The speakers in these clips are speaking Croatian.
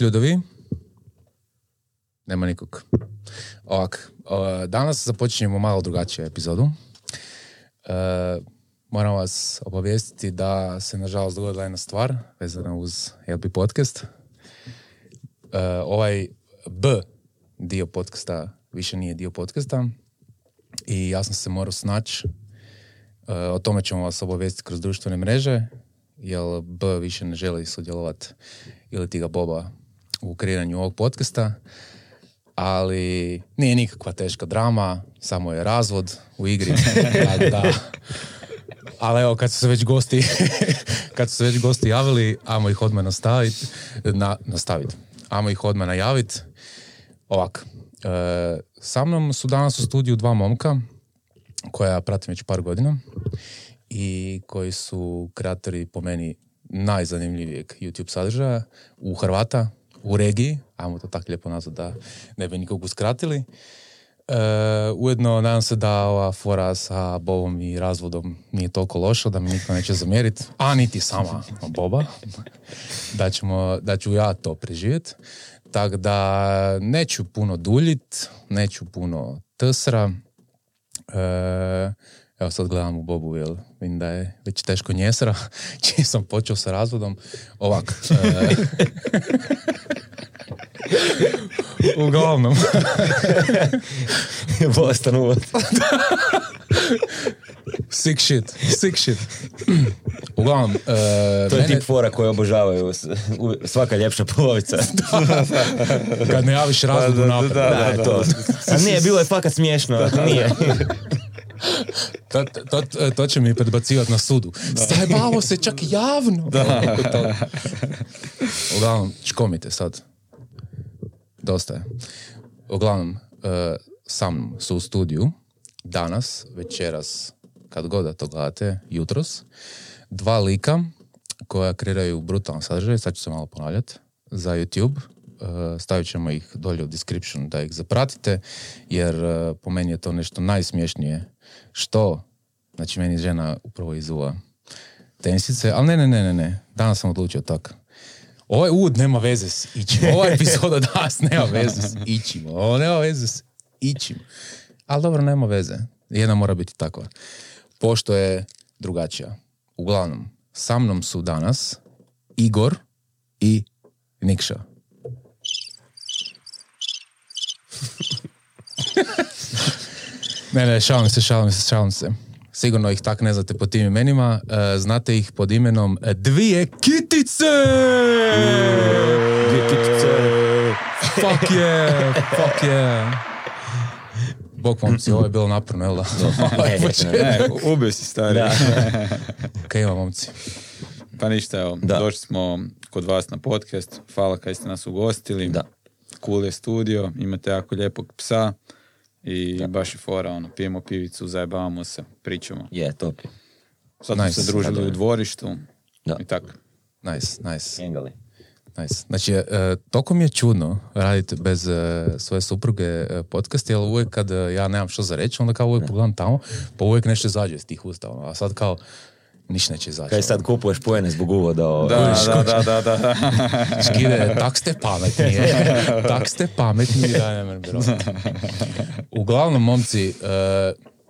Ljudovi. Nema nikog. Ovak, danas započinjemo malo drugačiju epizodu. Uh, moram vas obavijestiti da se nažalost dogodila jedna stvar vezana uz LP podcast. Uh, ovaj B dio podcasta više nije dio podcasta i ja sam se morao snaći. Uh, o tome ćemo vas obavijestiti kroz društvene mreže, jer B više ne želi sudjelovati ili ti ga Boba u kreiranju ovog podcasta. Ali nije nikakva teška drama, samo je razvod u igri. tako da, ali evo, kad su se već gosti, kad su se već gosti javili, ajmo ih odmah nastaviti, na, nastaviti. Ajmo ih odmah najaviti. Ovak, e, sa mnom su danas u studiju dva momka, koja ja pratim već par godina i koji su kreatori po meni najzanimljivijeg YouTube sadržaja u Hrvata, u regiji, ajmo to tako lijepo nazvati da ne bi nikog uskratili. E, ujedno nadam se da ova fora sa Bobom i razvodom nije toliko loša da mi niko neće zamjeriti, a niti sama Boba, da, ćemo, da ću ja to preživjeti. Tako da neću puno duljit, neću puno tsra. E, evo sad gledam u Bobu, jer vidim da je već teško njesra, čim sam počeo sa razvodom. Ovak. E, uglavnom. Bolestan uvod. sick shit, sick shit. Uglavnom, e, To je mene- tip fora koje obožavaju svaka ljepša polovica. kad ne javiš razvod unaprijed. Da, je to. A nije, bilo je fakat smiješno. Nije. To, to, to će mi predbacivati na sudu. Zajebavo se čak javno. To. Uglavnom, čkomite sad. Dosta je. Uglavnom, e, sa mnom su u studiju danas, večeras, kad god da to gledate, jutros, dva lika koja kreiraju brutalan sadržaj, sad ću se malo ponavljati, za YouTube. E, stavit ćemo ih dolje u description da ih zapratite, jer e, po meni je to nešto najsmješnije što, znači meni žena upravo izuva tenisice, ali ne, ne, ne, ne, ne, danas sam odlučio tako. Ovaj uvod nema veze s ičim. Ova epizoda danas nema veze s ičim. Ovo nema veze s ičim. Ali dobro, nema veze. Jedna mora biti takva. Pošto je drugačija. Uglavnom, sa mnom su danas Igor i Nikša. ne, ne, šalim se, šalim se, šalim se. Sigurno ih tak ne znate po tim imenima. E, znate ih pod imenom e, Dvije kitice! Fuck yeah, fuck yeah. Bog momci, ovo je bilo naporno, jel da? Ubio si stari. Kaj ima momci? Pa ništa, evo, Da. došli smo kod vas na podcast. Hvala kaj ste nas ugostili. Da. Cool je studio, imate jako lijepog psa i baš je fora, ono, pijemo pivicu, zajebavamo se, pričamo. Je, top. je. Sad Nice. smo se družili u dvorištu Da. i tako. Nice, nice, Engali. nice. Znači, e, toliko mi je čudno raditi bez e, svoje supruge e, podcast, jer uvijek kad e, ja nemam što za reći, onda kao uvijek pogledam tamo, pa uvijek nešto izađe iz tih usta. ono, A sad kao, niš neće izaći. Kaj sad kupuješ pojene zbog uvoda? ovo? Da, da, da, da, da, da. Škide, tak ste pametni. tak ste pametni. Da, ne. Uglavnom, momci, e,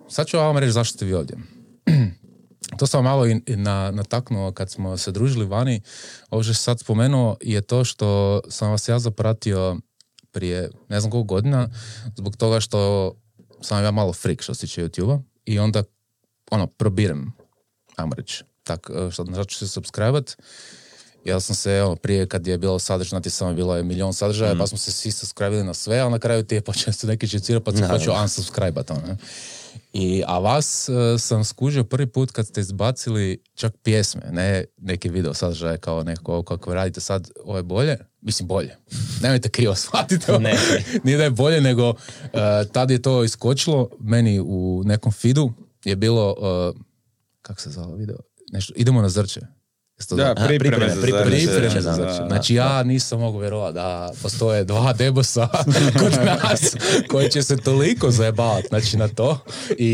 sad ću vam reći zašto ste vi ovdje. To sam malo i i na, nataknuo kad smo se družili vani. Ovo što sad spomenuo je to što sam vas ja zapratio prije ne znam koliko godina zbog toga što sam ja malo freak što se tiče YouTube-a i onda ono, probirem, ajmo reći, tak, e, što znači ću se subscribe ja sam se, evo, prije kad je bilo sadržaj, znate samo bilo je milion sadržaja, pa smo se svi subscribili na sve, a na kraju ti je počeo se neki čecirati, pa sam Da, počeo unsubscribe to, ne? I, a vas e, sam skužio prvi put kad ste izbacili čak pjesme, ne neki video sadržaje kao neko kako radite sad, ovo je bolje, mislim bolje, nemojte krivo shvatiti. Ne. nije da je bolje, nego e, tad je to iskočilo, meni u nekom feedu je bilo, e, kako se zvao video, nešto, idemo na zrče, Isto Da, da. pripreme, pripreme, za pripreme. Pripreme za za zadaće. da. Znači ja nisam mogu vjerovati da postoje dva debosa kod nas koji će se toliko zajebavati znači, na to. I,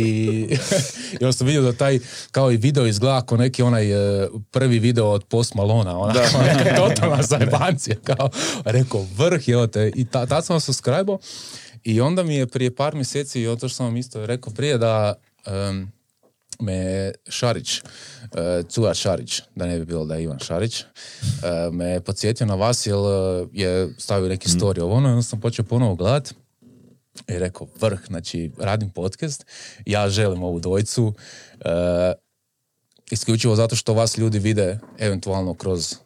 i onda sam vidio da taj kao i video izgleda kao neki onaj e, prvi video od Post Malona. Ona, Da. neka totalna zajebancija. Kao, rekao vrh je te. I ta, tad sam vam subscribe i onda mi je prije par mjeseci, i to što sam vam isto rekao prije, da em, me Šarić, uh, Cura Šarić, da ne bi bilo da je Ivan Šarić, e, me podsjetio na vas jer e, je stavio neki story ovo ono, i onda sam počeo ponovo gledat i rekao vrh, znači radim podcast, ja želim ovu dvojicu, e, isključivo zato što vas ljudi vide eventualno kroz e,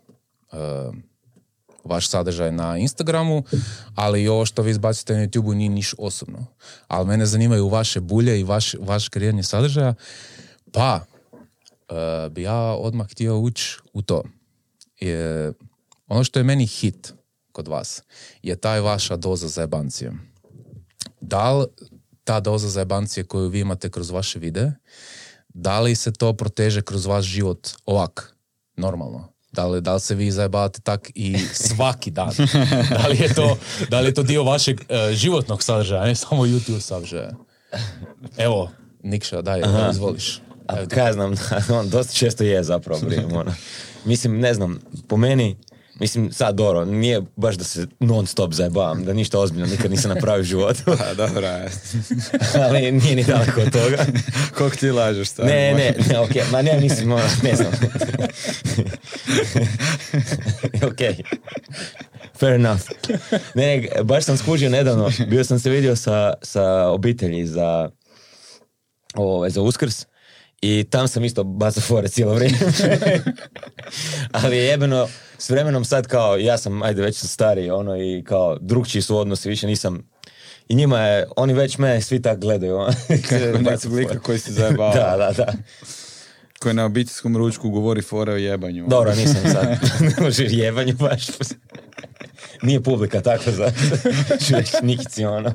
vaš sadržaj na Instagramu, ali i ovo što vi izbacite na YouTube nije niš osobno. Ali mene zanimaju vaše bulje i vaš, vaš kreiranje sadržaja, pa e, bi ja odmah htio ući u to. Je, ono što je meni hit kod vas je taj vaša doza zajebancije. Da li ta doza zajebancije koju vi imate kroz vaše videe, da li se to proteže kroz vaš život ovak, normalno? Da li, da li se vi zajebavate tak i svaki dan? Da li je to, da li je to dio vašeg e, životnog sadržaja, ne samo YouTube sadržaja? Evo, Nikša, daj, daj izvoliš. A kaj ja znam, on dosta često je zapravo brijem, ono. Mislim, ne znam, po meni, mislim, sad dobro, nije baš da se non stop zajebavam, da ništa ozbiljno nikad nisam napravio u životu, A, dobro, je. ali nije ni daleko od toga. Koliko ti lažeš, stvarno? Ne, ne, ne, okej, ma ne, mislim, ono, ne znam. okej. Fair enough. Ne, ne, baš sam skužio nedavno, bio sam se vidio sa, sa obitelji za, ovaj, za uskrs i tam sam isto bacao fore cijelo vrijeme. Ali je jebeno, s vremenom sad kao, ja sam, ajde, već sam stariji, ono, i kao, drugčiji su odnosi, više nisam, i njima je, oni već mene svi tak gledaju. ono. Kako nekog lika koji se zajebava. Da, da, da. Koji na obiteljskom ručku govori fore o jebanju. Dobro, nisam sad. ne može jebanju baš. Nije publika tako za Nikici ono.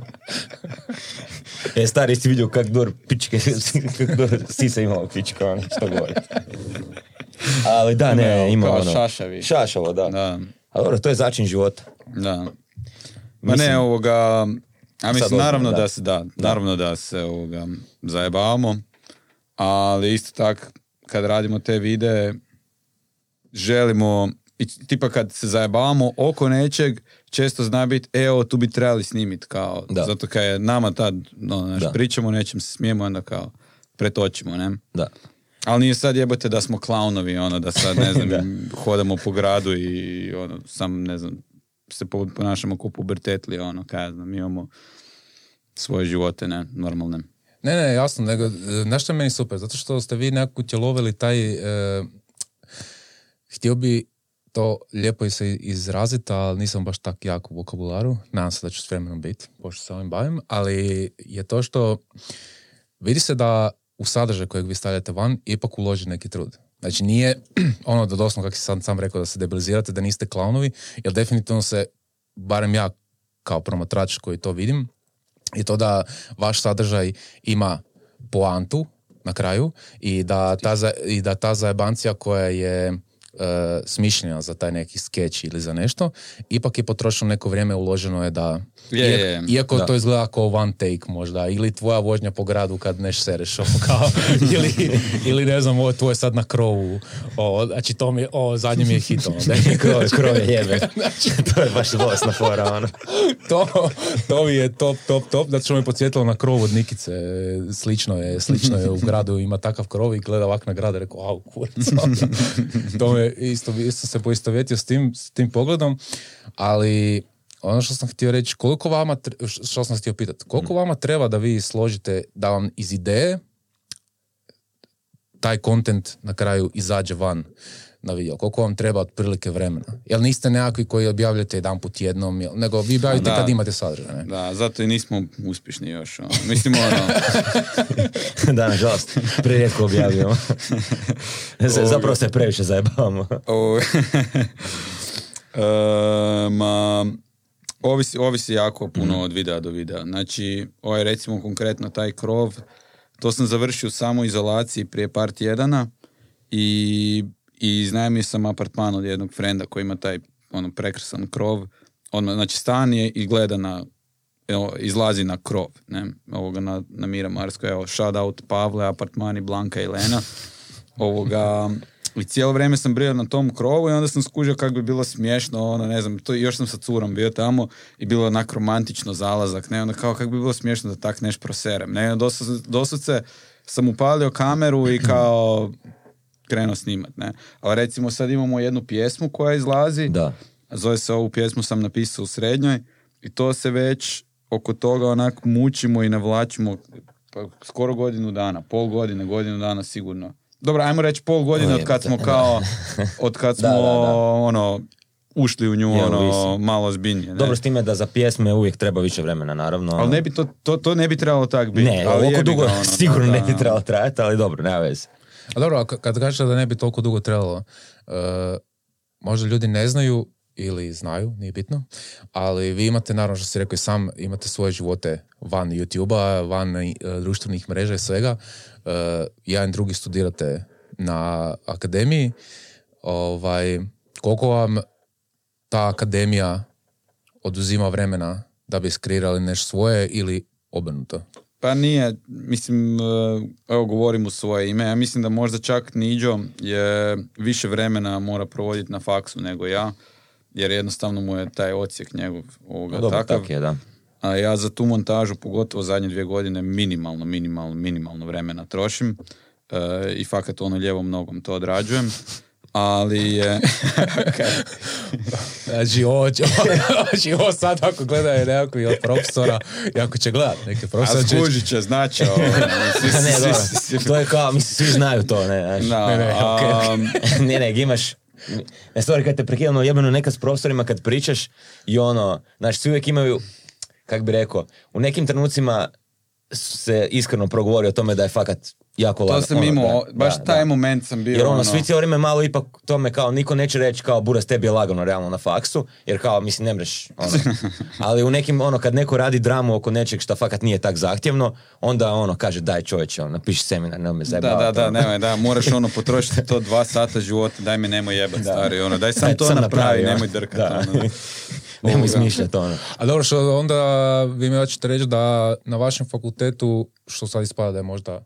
E, stari si vidio kak dur pičke, kak dur sisa imao pička, ono, što govori. Ali da, ne, ima kao ono. šašavi. Šašavo, da. Da, A dobro, to je začin života. da. Ma Mislim- ne, ovoga... A mislim, naravno da. da. se, da, naravno da se ovoga, zajebavamo, ali isto tak, kad radimo te videe, želimo, i tipa kad se zajebavamo oko nečeg, često zna biti, evo, tu bi trebali snimit, kao, Da. zato kad je nama tad, no, znaš, Da. pričamo o nečem, se smijemo, onda kao, pretočimo, ne? Da. Ali nije sad jebote da smo klaunovi, ono, da sad, ne znam, hodamo po gradu i, ono, sam, ne znam, se po- ponašamo kao pubertetli, ono, kaj ja znam, imamo svoje živote, ne, normalne. Ne, ne, jasno, nego, e, znaš što je meni super? Zato što ste vi nekako utjelovili taj, e, htio bi to lijepo se izraziti, ali nisam baš tak jak u vokabularu. Nadam se da ću s vremenom biti, pošto se ovim bavim, ali je to što vidi se da u sadržaj kojeg vi stavljate van ipak uloži neki trud. Znači nije ono da doslovno, kako si sam, sam rekao, da se debilizirate, da niste klaunovi, jer definitivno se, barem ja kao promatrač koji to vidim, je to da vaš sadržaj ima poantu na kraju i da ta, za- i da ta zajebancija koja je e, smišljena za taj neki skeč ili za nešto, ipak je potrošeno neko vrijeme uloženo je da Je, je, je. iako Da. to izgleda kao one take možda, ili tvoja vožnja po gradu kad neš sereš, ono, kao, ili, ili ne znam, ovo je tvoje sad na krovu, o, znači to mi je, o, zadnje mi je hit, ono, je Kroj, kroj je jebe. to je baš bolesna fora, ono. to, to mi je top, top, top, zato što me podsjetilo na krov od Nikice, slično je, slično je u gradu, ima takav krov i gleda ovak na grad, rekao, au, kurac, to me isto, isto se poistovjetio s tim, s tim pogledom, ali ono što sam htio reći, koliko vama, što sam htio pitati, koliko vama treba da vi složite, da vam iz ideje taj kontent na kraju izađe van na video? Koliko vam treba otprilike vremena? Jel niste nekakvi koji objavljate jedan put jednom, jel- nego vi objavite Da. kad imate sadržaj, ne? Da, zato i nismo uspješni još. Ono. Mislim, ono, da, nažalost, prerijetko objavljujemo. Zapravo se previše zajebavamo. o, E, ma, ovisi, ovisi jako puno od videa do videa. Znači, ovaj recimo konkretno taj krov, to sam završio u samoizolaciji prije par tjedana i i iznajmio sam apartman od jednog frenda koji ima taj ono prekrasan krov. On, znači stan je i gleda na evo, izlazi na krov, ne, ovoga na, na Miramarskoj, evo, shout out Pavle, apartmani Blanka i Lena, ovoga, i cijelo vrijeme sam bio na tom krovu i onda sam skužio kako bi bilo smiješno, ono, ne znam, to, još sam sa curom bio tamo i bilo onak romantično zalazak, ne, onda kao kako bi bilo smiješno da tak neš proserem, ne, doslovce sam upalio kameru i kao krenuo snimat, ne, ali recimo sad imamo jednu pjesmu koja izlazi, Da. zove se ovu pjesmu sam napisao u srednjoj i to se već oko toga onak mučimo i navlačimo pa skoro godinu dana, pol godine, godinu dana sigurno. Dobro, ajmo reći pol godine od kad smo kao, od kad smo Da, da, da. ono, ušli u nju Je, ono, malo zbiljnije. Ne? Dobro s time da za pjesme uvijek treba više vremena, naravno. ali ne bi to, to, to ne bi trebalo tak biti. Ne, ali oko dugo ga, ono, sigurno da, ne bi trebalo trajati, ali dobro, nema veze. A dobro, kad kažeš da ne bi toliko dugo trebalo, e, možda ljudi ne znaju ili znaju, nije bitno, ali vi imate, naravno što si rekao i sam, imate svoje živote van YouTube-a, van e, društvenih mreža i svega. E, jedan i drugi studirate na akademiji. Ovaj, koliko vam ta akademija oduzima vremena da bi skreirali nešto svoje ili obrnuto? Pa nije, mislim, e, evo govorim u svoje ime, ja mislim da možda čak Niđo je više vremena mora provoditi na faksu nego ja, jer jednostavno mu je taj ocijek njegov ovoga Dobro, takav. tak je, da. A ja za tu montažu, pogotovo zadnje dvije godine, minimalno, minimalno, minimalno vremena trošim e, i fakat ono lijevom nogom to odrađujem. Ali je... Znači, ovo, će- znači, ovo sad ako gledaju nekakvi od profesora, i ako će gledat neki A profesor, će, skužit će, znači ovo. svi- ne, dobro, to je kao, mislim, svi znaju to, ne, znaš. Da, Ne, ne, a, okej, ne, ne, imaš, ne, stvari, kad te prekidamo jebeno nekad s profesorima kad pričaš i ono, znaš, svi uvijek imaju, kak bi rekao, u nekim trenucima se iskreno progovori o tome da je fakat jako To lagano. sam ono, imao, da, baš da, taj da. moment sam bio Jer ono, ono, svi cijelo vrijeme malo ipak tome kao, niko neće reći kao, buras, tebi je lagano realno na faksu, jer kao, mislim, ne mreš, ono. Ali u nekim, ono, kad neko radi dramu oko nečeg šta fakat nije tak zahtjevno, onda ono, kaže, daj čovječe, ono, napiši seminar, ne me Da, zajebavati. da, da, ono. nemoj, da, moraš ono potrošiti to dva sata života, daj me nemoj jebat stari, ono, daj sam Daj, to sam napravi, napravi, nemoj drkat, Da. ono. Nemoj izmišljati, ono. A dobro, što onda vi mi hoćete reći da na vašem fakultetu, što sad ispada da je možda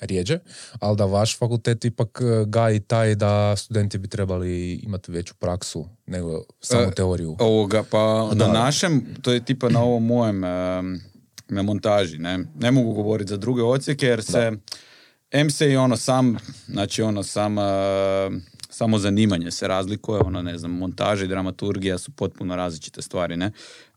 rijeđe, ali da vaš fakultet ipak e, gaji taj da studenti bi trebali imati veću praksu nego samo E, teoriju. Ovoga, pa Da. na našem, to je tipa na ovom mojem, em, na montaži, ne, ne mogu govoriti za druge ocijeke jer se, M se i ono sam, znači ono sam, eh, samo zanimanje se razlikuje, ono ne znam, montaža i dramaturgija su potpuno različite stvari, ne?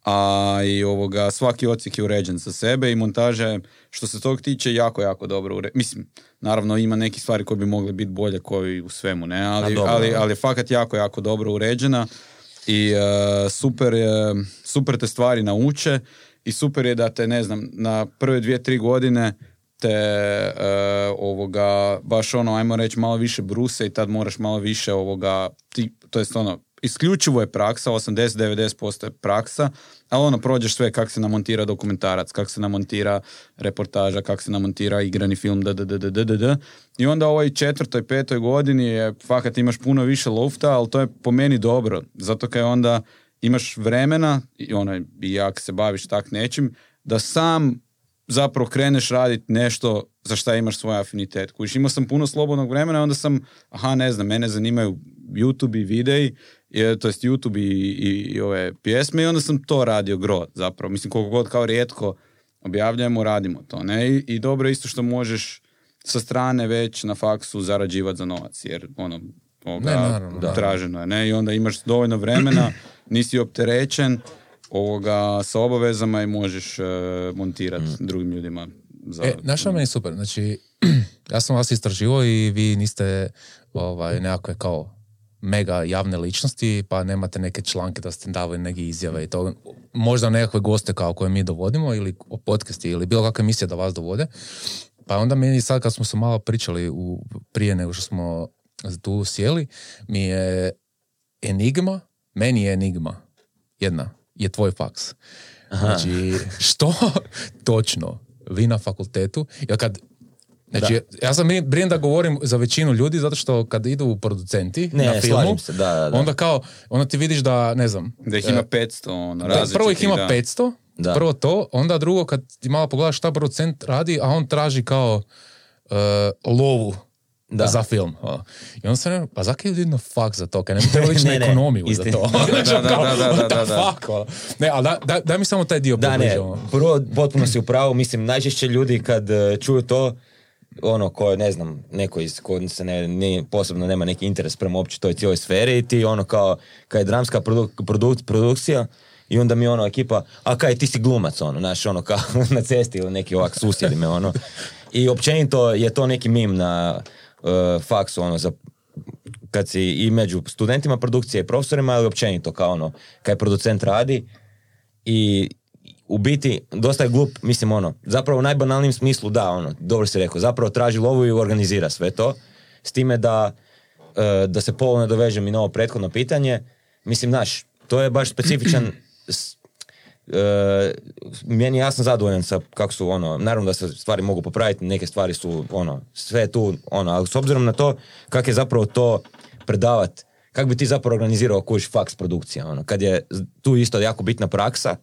A i ovoga, svaki ocijek je uređen za sebe i montaža je, što se tog tiče, jako, jako dobro uređena. Mislim, naravno ima neki stvari koje bi mogle biti bolje koji u svemu, ne? Ali, dobro, ali, ali je fakat jako, jako dobro uređena i e, super, je, super te stvari nauče i super je da te, ne znam, na prve dvije, tri godine te e, ovoga, baš ono, ajmo reći, malo više bruse i tad moraš malo više ovoga, ti, to jest ono, isključivo je praksa, 80-90% je praksa, ali ono, prođeš sve kako se namontira dokumentarac, kako se namontira reportaža, kako se namontira igrani film, da, da, da, da, da, da. I onda u ovoj četvrtoj, petoj godini je, fakat imaš puno više lufta, ali to je po meni dobro, zato kaj onda imaš vremena, i ono, i ako se baviš tak nečim, da sam zapravo kreneš raditi nešto za šta imaš svoj afinitet. Kužiš, imao sam puno slobodnog vremena, onda sam, aha, ne znam, mene zanimaju YouTube i videi, i, to jest YouTube i, i, i ove pjesme i onda sam to radio gro zapravo. Mislim, koliko god kao rijetko objavljujemo, radimo to. Ne? I, I dobro je isto što možeš sa strane već na faksu zarađivati za novac, jer ono, ovoga, Ne, naravno, traženo je. Ne? I onda imaš dovoljno vremena, nisi opterećen, ovoga, sa obavezama i možeš e, montirati drugim ljudima. Za, E, znaš šta meni je super? Znači, ja sam vas istraživao i vi niste ovaj, nekakve kao mega javne ličnosti, pa nemate neke članke da ste davali neke izjave i to. Možda nekakve goste kao koje mi dovodimo ili o podcasti ili bilo kakve emisije da vas dovode. Pa onda meni sad kad smo se malo pričali u, prije nego što smo tu sjeli, mi je enigma, meni je enigma jedna, je tvoj faks. Znači, što točno vi na fakultetu, jer kad Znači, ja sam brin- da govorim za većinu ljudi, zato što kad idu producenti Ne, na filmu, se, da, da, da. onda kao, onda ti vidiš da, ne znam, Da ih ima 500, ono, da, prvo ih ima da. 500, Da. prvo to, onda drugo kad ti malo pogledaš šta producent radi, a on traži kao e, lovu Da. za film. ono. I onda sam rekao, pa zakaj ljudi na fuck za to, kaj ne bi trebalo ići na ekonomiju za to. Da, da, da, Kao, da, da, da, da. fuck, ono. Ne, ali da, da, daj mi samo taj dio Da, ne, ono. prvo, potpuno si u pravu, mislim, najčešće ljudi kad e, čuju to, ono, ko ne znam, neko iz, ko se ne, ne- posebno nema neki interes prema uopće toj cijeloj sferi i ti ono kao, kad je dramska produ, produ- produkcija, i onda mi ono ekipa, a kaj ti si glumac ono, znaš ono kao na cesti ili neki ovak susjedi me ono. I općenito je to neki mim na e, faksu ono za kad si i među studentima produkcije i profesorima, ali općenito kao ono, kaj producent radi i u biti dosta je glup, mislim ono, zapravo u najbanalnijem smislu da, ono, dobro si rekao, zapravo traži lovu i organizira sve to, s time da, e, da se polovno dovežem i na ovo prethodno pitanje, mislim, znaš, to je baš specifičan s- e, meni ja sam zadovoljan sa kako su ono, naravno da se stvari mogu popraviti, neke stvari su ono, sve tu ono, ali s obzirom na to kako je zapravo to predavat, kako bi ti zapravo organizirao kuš faks produkcija, ono, kad je tu isto jako bitna praksa,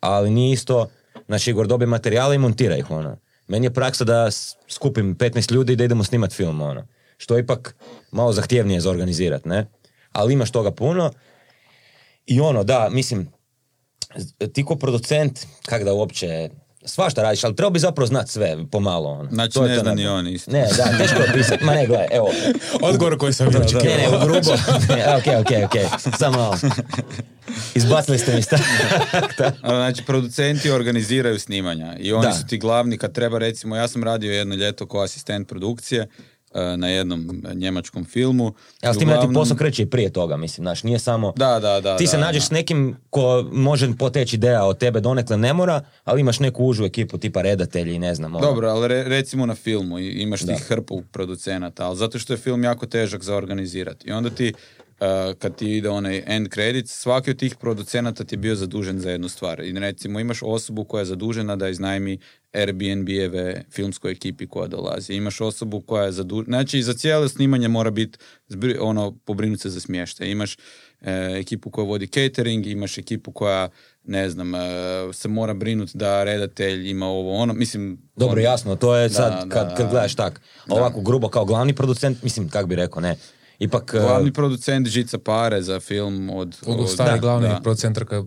ali nije isto, znači Igor dobije materijale i montira ih, ono. Meni je praksa da skupim 15 ljudi i da idemo snimat film, ono. Što je ipak malo zahtjevnije za organizirat, ne? Ali imaš toga puno. I ono, da, mislim, ti ko producent, kak da uopće, svašta radiš, ali treba bi zapravo znat sve, pomalo, ono. Znači, To ne zna ni on isto. Ne, da, teško je opisati. Ma ne, gledaj, evo, Odgovor koji sam ne, očekivao. ne, u grubo. Ne, ok, ok, ok. Samo malo. Izbacili ste mi sta. Znači, producenti organiziraju snimanja i oni Da. su ti glavni, kad treba recimo, ja sam radio jedno ljeto kao asistent produkcije na jednom e, njemačkom filmu. Ja, s tim da ti posao kreće i prije toga, mislim, znaš, nije samo... Da, da, da. ti se da, nađeš da. s nekim ko može poteći ideja od tebe donekle ne mora, ali imaš neku užu ekipu tipa redatelji i ne znam. ono. Dobro, ali re- recimo na filmu imaš ti hrpu producenata, ali zato što je film jako težak za organizirati. I onda ti, uh, kad ti ide onaj end credits, svaki od tih producenata ti je bio zadužen za jednu stvar. I recimo imaš osobu koja je zadužena da iznajmi Airbnb-eve filmskoj ekipi koja dolazi. Imaš osobu koja je zadužena, znači za cijelo snimanje mora biti ono, pobrinuti se za smještaj. Imaš e, ekipu koja vodi catering, imaš ekipu koja, ne znam, e, se mora brinuti da redatelj ima ovo ono, mislim... Dobro, on- jasno, to je sad da, kad, da. kad gledaš tak. Ovako grubo kao glavni producent, mislim, kak bi rekao, ne. Ipak... uh, Glavni producent žica pare za film od... U od- stari da, glavni da. producent trka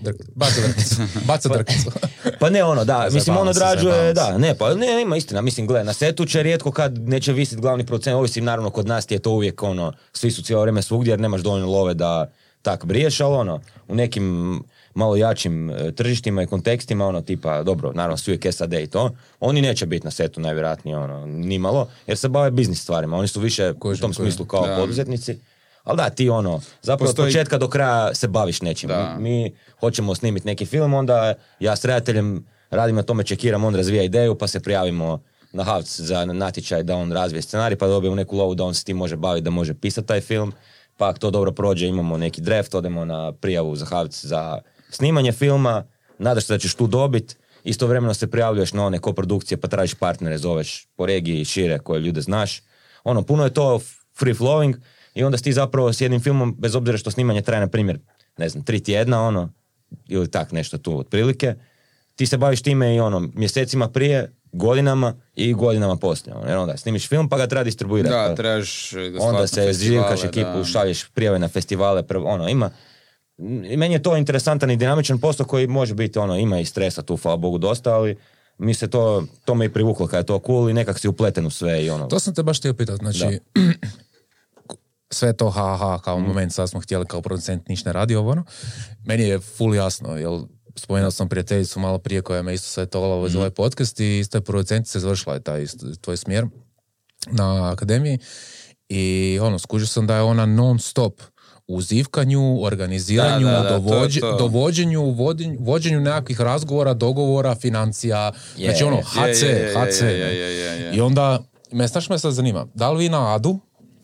drk, baca drkicu. Baca drkicu. Pa ne ono, da, mislim on odrađuje, da, ne, pa ne, ima istina, mislim, gle, na setu će rijetko kad neće visiti glavni producent, ovisi naravno kod nas ti je to uvijek ono, svi su cijelo vrijeme svugdje jer nemaš dovoljno love da tak briješ, ali ono, u nekim malo jačim e, tržištima i kontekstima, ono, tipa, dobro, naravno svi uvijek SAD i to, oni neće biti na setu najvjerojatnije, ono, nimalo, jer se bave biznis stvarima, oni su više u tom kužim. smislu kao Da. poduzetnici, ali da, ti ono, zapravo Postoji- od početka do kraja se baviš nečim. Da. Mi, mi hoćemo snimiti neki film, onda ja s redateljem radim na tome, čekiram, on razvija ideju, pa se prijavimo na Havc za natječaj da on razvije scenarij, pa dobijemo neku lovu da on se tim može baviti, da može pisati taj film. Pa ako to dobro prođe, imamo neki draft, odemo na prijavu za Havc za snimanje filma, nadaš se da ćeš tu dobit, istovremeno se prijavljuješ na one koprodukcije, pa tražiš partnere, zoveš po regiji i šire koje ljude znaš. Ono, puno je to free flowing i onda si ti zapravo s jednim filmom, bez obzira što snimanje traje, na primjer, ne znam, tri tjedna, ono, ili tak nešto tu otprilike, ti se baviš time i ono, mjesecima prije, godinama i godinama poslije. Ono, jer onda snimiš film pa ga treba distribuirati. Da, Pa trebaš ga onda se živkaš ekipu, da. šalješ prijave na festivale, prv- ono, ima, meni je to interesantan i dinamičan posao koji može biti, ono, ima i stresa tu, hvala Bogu, dosta, ali mi se to, to me i privuklo kad je to cool i nekak si upleten u sve i ono. To sam te baš htio pitati, znači, sve to ha ha kao moment sad smo htjeli kao producent ništa ne radi ovo ono. Meni je full jasno, jer spomenuo sam prijateljicu malo prije koja me isto savjetovala za ovaj podcast i isto je producentica završila je taj isto, tvoj smjer na akademiji i ono, skužio sam da je ona non stop u zivkanju, organiziranju, Da, da, da, to je dovođe- to. dovođenju, vođenju, vođenju nekakvih razgovora, dogovora, financija, Je, znači ono, HC, je, HC. je. I onda, me, znaš me sad zanima, da li vi na ADU,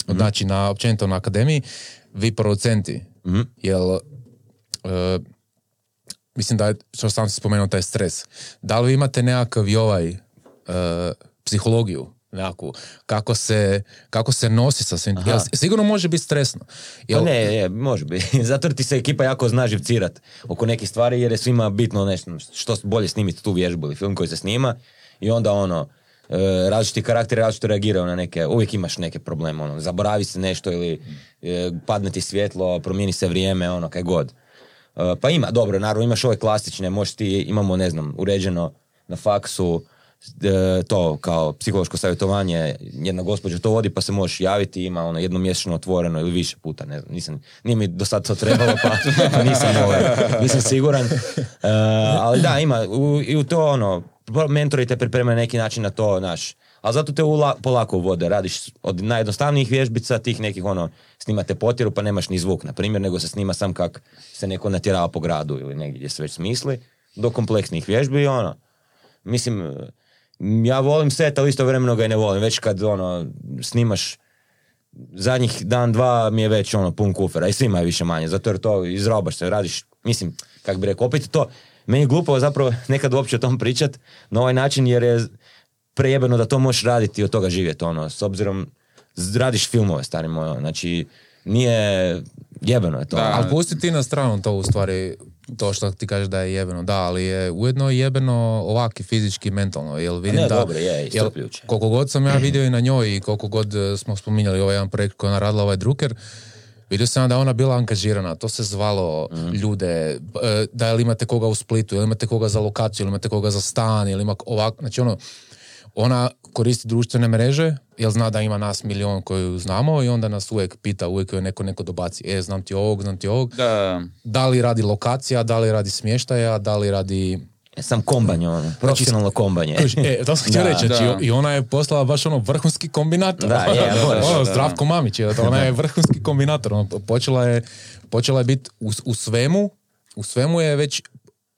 znači na općenito na akademiji, vi producenti, jel, e, mislim da je, što sam spomenuo taj stres, da li vi imate nekakav i ovaj e, psihologiju nekakvu, kako se, kako se nosi sa svim. Jel, sigurno može biti stresno. Pa Jel, ne, je, može biti. Zato ti se ekipa jako zna živcirat oko nekih stvari jer je svima bitno nešto što bolje snimiti tu vježbu ili film koji se snima i onda ono, e, različiti karakteri različito reagiraju na neke, uvijek imaš neke probleme, ono, zaboravi se nešto ili e, padne ti svjetlo, promijeni se vrijeme, ono, kaj god. E, pa ima, dobro, naravno imaš ove klasične, možeš ti, imamo, ne znam, uređeno na faksu, to kao psihološko savjetovanje, jedna gospođa to vodi pa se možeš javiti, ima ono jednomjesečno otvoreno ili više puta, ne znam, nisam, nije mi do sad to trebalo pa, pa nisam, ovaj, nisam siguran. E, ali da, ima, u, i u to ono, mentori te pripremaju neki način na to, naš, ali zato te ula, polako vode, radiš od najjednostavnijih vježbica, tih nekih ono, snimate potjeru pa nemaš ni zvuk, na primjer, nego se snima sam kak se neko natjerava po gradu ili negdje gdje se već smisli, do kompleksnih vježbi i ono, mislim, ja volim set, ali istovremeno ga i ne volim. Već kad ono, snimaš zadnjih dan, dva mi je već ono pun kufera i svima je više manje, zato jer to izrobaš se, radiš, mislim, kak bi rekao, opet to, meni je glupo zapravo nekad uopće o tom pričat na ovaj način jer je prejebeno da to možeš raditi i od toga živjeti, ono, s obzirom, radiš filmove, stari moj, ono, znači, nije, jebeno je to. Da. Ali pusti ti na stranu to u stvari, to što ti kažeš da je jebeno, da, ali je ujedno jebeno ovak i fizički i mentalno, jel vidim ne, da... dobro, je, jel, koliko god sam ja vidio i na njoj i koliko god e, smo spominjali ovaj jedan projekt koji je ona radila, ovaj Drucker, vidio sam da je ona bila angažirana, to se zvalo Mhm. ljude, e, da li imate koga u Splitu, ili imate koga za lokaciju, ili imate koga za stan, ili ima ovak, znači ono, ona koristi društvene mreže, jer zna da ima nas milion koju znamo i onda nas uvijek pita, uvijek joj neko neko dobaci, e, znam ti ovog, znam ti ovog. Da, Da li radi lokacija, da li radi smještaja, da li radi... Sam kombanje, ono, profesionalno kombanje. E, to sam htio reći, znači, i ona je poslala baš ono vrhunski kombinator. Da, je, da, ono, da, da. Zdravko Mamić, je, ona je vrhunski kombinator. Ono, počela je, počela je biti u, u svemu, u svemu je već,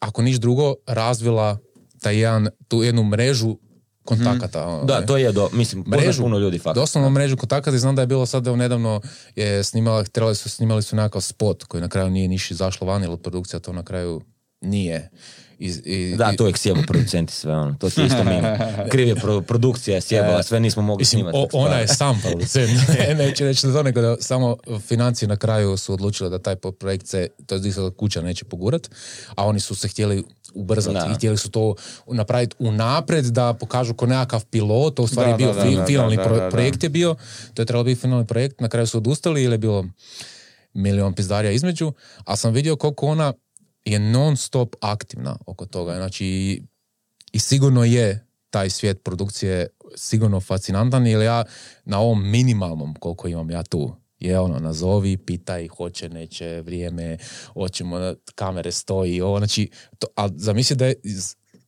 ako niš drugo, razvila taj jedan, tu jednu mrežu kontakata. ono, Da, to je do, mislim, mrežu, puno ljudi, fakt. doslovno mrežu kontakata i znam da je bilo sad evo nedavno je snimala, trebali su, snimali su nekakav spot koji na kraju nije niš izašlo van, jer produkcija to na kraju nije. I, i, Da, to uvijek sjebu producenti sve, ono, to ti je isto meni. Kriv je pro, produkcija je sjebala, sve nismo mogli Mislim, snimati. o- ona je sam producent. Ne, Neću reći da to, nego da samo financije na kraju su odlučile da taj projekt se, to je kuća neće pogurat, a oni su se htjeli ubrzati. Da. i htjeli su to napraviti unaprijed da pokažu ko nekakav pilot, to u stvari Da, bio da, fi- finalni da, pro- projekt je bio, to je trebalo biti finalni projekt, na kraju su odustali ili je bilo milion pizdarija između, a sam vidio koliko ona je non stop aktivna oko toga. Znači, i sigurno je taj svijet produkcije sigurno fascinantan, jer ja na ovom minimalnom koliko imam ja tu, je ono, nazovi, pitaj, hoće, neće, vrijeme, hoćemo, kamere stoji, ovo, znači, to, a zamisli da je,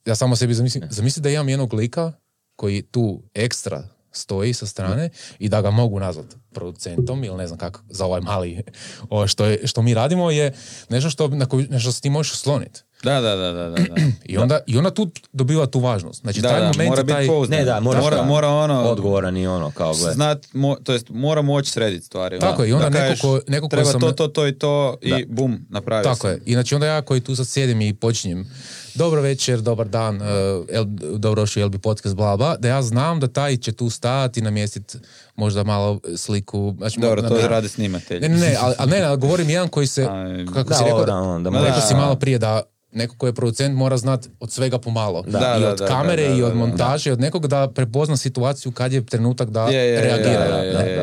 ja samo sebi zamislim, zamisli da imam jednog lika koji tu ekstra stoji sa strane i da ga mogu nazvat producentom ili ne znam kako za ovaj mali ovo što, je, što mi radimo je nešto što, na koju, nešto se ti možeš osloniti. Da, da, da, da, da. I onda, I onda tu dobiva tu važnost. Znači, Da, taj da, moment mora je biti taj... pouzdan. Ne, da, mora, da. mora ono... Odgovoran i ono, kao gled. Znat, mo, to jest, mora moći srediti stvari. Tako ono. je, i onda Da neko ko- neko ko treba sam- to, to, to i to Da. i bum, napravi Tako je. I znači onda ja koji tu sad sjedim i počinjem dobro večer, dobar dan, uh, el, dobrodošli u LB podcast, bla, bla, da ja znam da taj će tu stajati i namjestiti možda malo sliku. Znači, Dobro, to na- rade snimatelji. Ne, ne, ne, ali, ne, ali govorim jedan koji se, Aj, kako Da, si rekao, da, da, mora- rekao si da. malo prije da neko ko je producent mora znat od svega pomalo. Da, I da, od da, kamere da, da, i od montaže, i od nekog da prepozna situaciju kad je trenutak da reagira.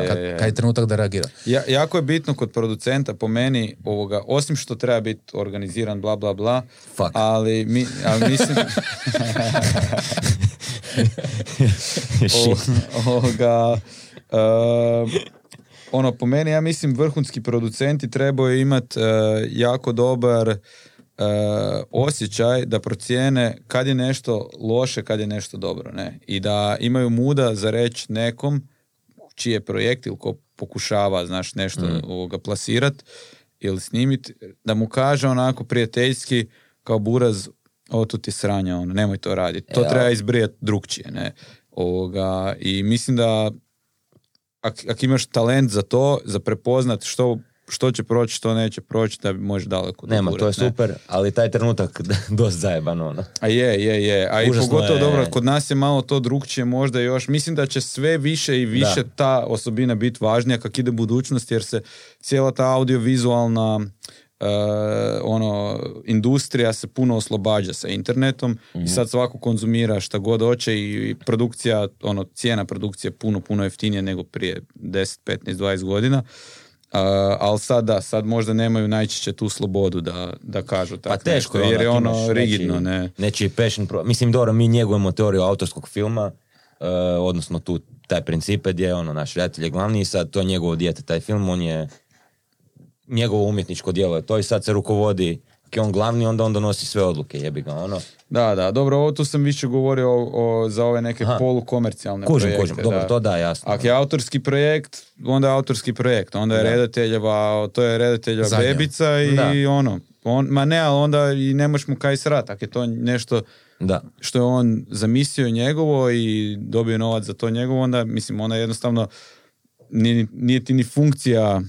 kad, je, je. kad je trenutak da reagira. Ja, jako je bitno kod producenta po meni ovoga, osim što treba biti organiziran bla bla bla, Fuck. ali, mi, ali mislim o- ovoga, ehm, ono po meni ja mislim vrhunski producenti trebaju imati jako dobar eh, osjećaj da procijene kad je nešto loše, kad je nešto dobro, ne? I da imaju muda za reći nekom čiji je projekt ili ko pokušava, znaš, nešto ovoga plasirat ili snimit, da mu kaže onako prijateljski kao buraz, ovo tu ti sranja, ono, nemoj to raditi. To E, treba izbrijati drugčije, ne? Ovoga, I mislim da ak, ak imaš talent za to, za prepoznat što što će proći, što neće proći, da može daleko Nema, to je ne. super, ali taj trenutak dosta zajeban ono. A je, je, je. A i pogotovo je- dobro, kod nas je malo to drugčije možda još. Mislim da će sve više i više Da. ta osobina biti važnija kak ide budućnost, jer se cijela ta audiovizualna e, ono, industrija se puno oslobađa sa internetom i sad svako konzumira šta god hoće i, i produkcija, ono, cijena produkcije je puno, puno jeftinija nego prije 10, 15, 20 godina. Uh, ali sad da, sad možda nemaju najčešće tu slobodu da, da kažu tako Pa teško nešto, jer je ono rigidno, nečiji- ne. Nečiji passion pro... Mislim, dobro, mi njegujemo teoriju autorskog filma, e, odnosno tu taj principe gdje je ono, naš redatelj je glavni i sad to je njegovo dijete, taj film, on je njegovo umjetničko djelo je to i sad se rukovodi je on glavni, onda on donosi sve odluke, jebi ga, ono. Da, da, dobro, ovo tu sam više govorio o, o- za ove neke Aha. polukomercijalne Kužim, projekte. kužim, dobro, da. to da, jasno. Ako je autorski projekt, onda je autorski projekt, onda je Da. redateljeva, to je redateljeva Zadnja. bebica i Da. ono, on, ma ne, ali onda i nemaš mu kaj srat, ako je to nešto Da. što je on zamislio njegovo i dobio novac za to njegovo, onda, mislim, onda jednostavno nije, nije ti ni funkcija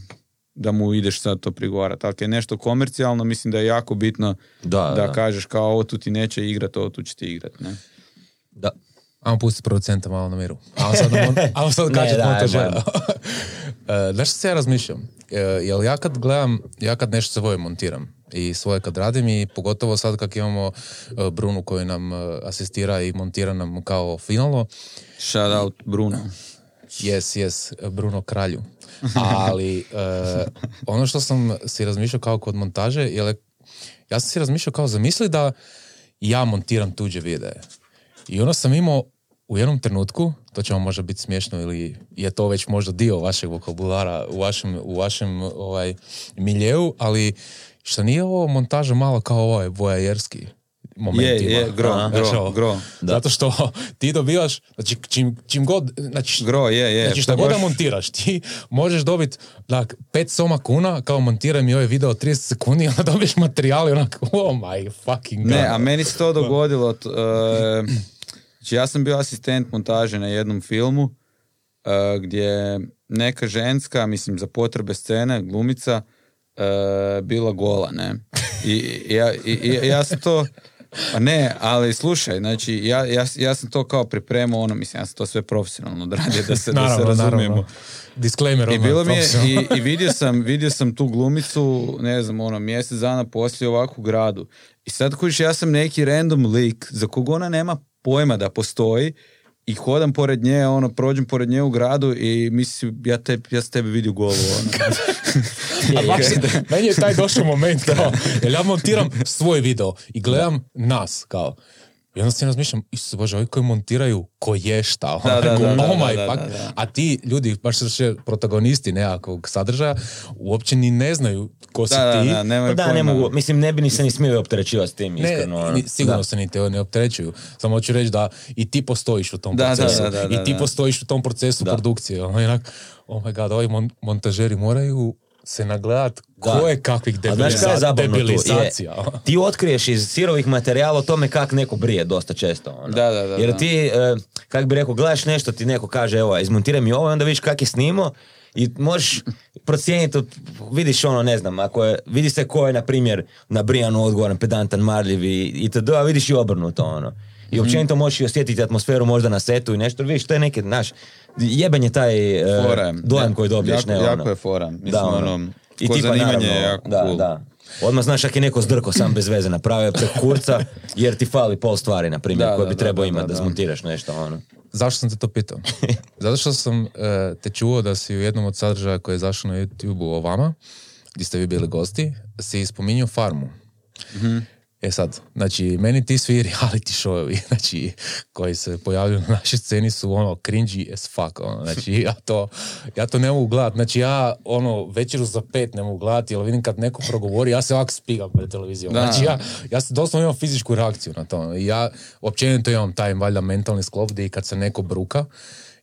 da mu ideš sad to prigovarati. Ako je nešto komercijalno, mislim da je jako bitno Da, da, da. kažeš kao ovo tu ti neće igrat, ovo tu će ti igrat. Ne? Da. Ajmo pustiti producenta malo na miru. Ajmo sad, mon- ajmo sad Ne, kačat daj, montažera. E, Znaš što se ja razmišljam? E, Jel ja kad gledam, ja kad nešto svoje montiram i svoje kad radim i pogotovo sad kak imamo e, Brunu koji nam asistira i montira nam kao finalno, Shout out Bruno. Yes, yes, Bruno Kralju. Ali e, ono što sam si razmišljao kao kod montaže, je ja sam si razmišljao kao zamisli da ja montiram tuđe videe. I ono sam imao u jednom trenutku, to će vam možda biti smiješno ili je to već možda dio vašeg vokabulara u vašem, u vašem ovaj, miljeu, ali što nije ovo montaža malo kao ovaj vojajerski moment Je, je, gro, Aha. gro, ovo, gro. Zato što ti dobivaš, znači čim, čim god, znači, Gro, je, je. Znači šta god da montiraš, ti možeš dobiti dak, pet soma kuna, kao montiraj mi ovaj video 30 sekundi, onda dobiješ materijal i onak, oh my fucking god. Ne, a meni se to dogodilo. t- e, znači ja sam bio asistent montaže na jednom filmu e, gdje neka ženska, mislim za potrebe scene, glumica, e, bila gola, ne. I, i ja, i, i ja sam to... Pa ne, ali slušaj, znači ja, ja, ja sam to kao pripremao, ono, mislim, ja sam to sve profesionalno odradio, da se, da se naravno, razumijemo. naravno. Disclaimer I odmah, bilo mi je, i, i vidio sam, vidio sam tu glumicu, ne znam, ono, mjesec dana poslije ovakvu gradu. I sad kužiš, ja sam neki random lik za kog ona nema pojma da postoji i hodam pored nje, ono, prođem pored nje u gradu i mislim, ja, te, ja sam tebe vidio golu, ono. A baš meni je taj došao moment kao, jer ja montiram svoj video i gledam nas kao, i onda si razmišljam, Isuse Bože, ovi koji montiraju ko je šta, Da, da, da, da, oh a ti ljudi, baš su še protagonisti nekakvog sadržaja, uopće ni ne znaju ko si Da, da, ti. da, Pa da, ne mogu, mislim, ne bi ni se ni smio opterećivati s tim, Ne, iskreno. ono. ni- sigurno Da. se ni te ne opterećuju. Samo hoću reći da i ti postojiš u tom procesu. da, da, da, I ti postojiš u tom procesu Da. produkcije. Ono, onak, oh my god, ovi mon- montažeri moraju se nagledat Da. koje kakvih A znaš šta je debiliza- zabavno tu? Je, debilizacija. ti otkriješ iz sirovih materijala o tome kak neko brije dosta često. Ono. Da, da, da, Jer ti, e, kak bi rekao, gledaš nešto, ti neko kaže, evo, izmontiraj mi ovo, i onda vidiš kak je snimo i možeš procijeniti, vidiš ono, ne znam, ako je, vidi se ko je, na primjer, na Brijanu odgovoran, pedantan, marljiv i, i td., a vidiš i obrnuto, ono. I Mhm. općenito možeš i osjetiti atmosferu možda na setu i nešto, vidiš, to je neki, znaš, jeben je taj e, dojam koji dobiješ, Jako- ne ono. jako je fora. Mislim, ono, I ko tipa, zanimanje je naravno, jako da, cool. da. Odmah znaš ako je neko zdrko sam bez veze napravio preko kurca, jer ti fali pol stvari, na primjer, Da, koje da, bi da, trebao da, imati da, da. zmontiraš nešto, ono. Zašto sam te to pitao? Zato što sam e, te čuo da si u jednom od sadržaja koji je zašao na YouTube o vama, gdje ste vi bili gosti, si spominjao farmu. E sad, znači, meni ti svi reality showovi, znači, koji se pojavljuju na našoj sceni su ono cringy as fuck, ono, znači, ja to, ja to ne mogu gledat, znači, ja, ono, večeru za pet ne mogu gledati, jer vidim kad neko progovori, ja se ovako spigam pred televizijom, Da. znači, ja, ja se doslovno imam fizičku reakciju na to, i ja općenito imam taj, valjda, mentalni sklop gdje i kad se neko bruka,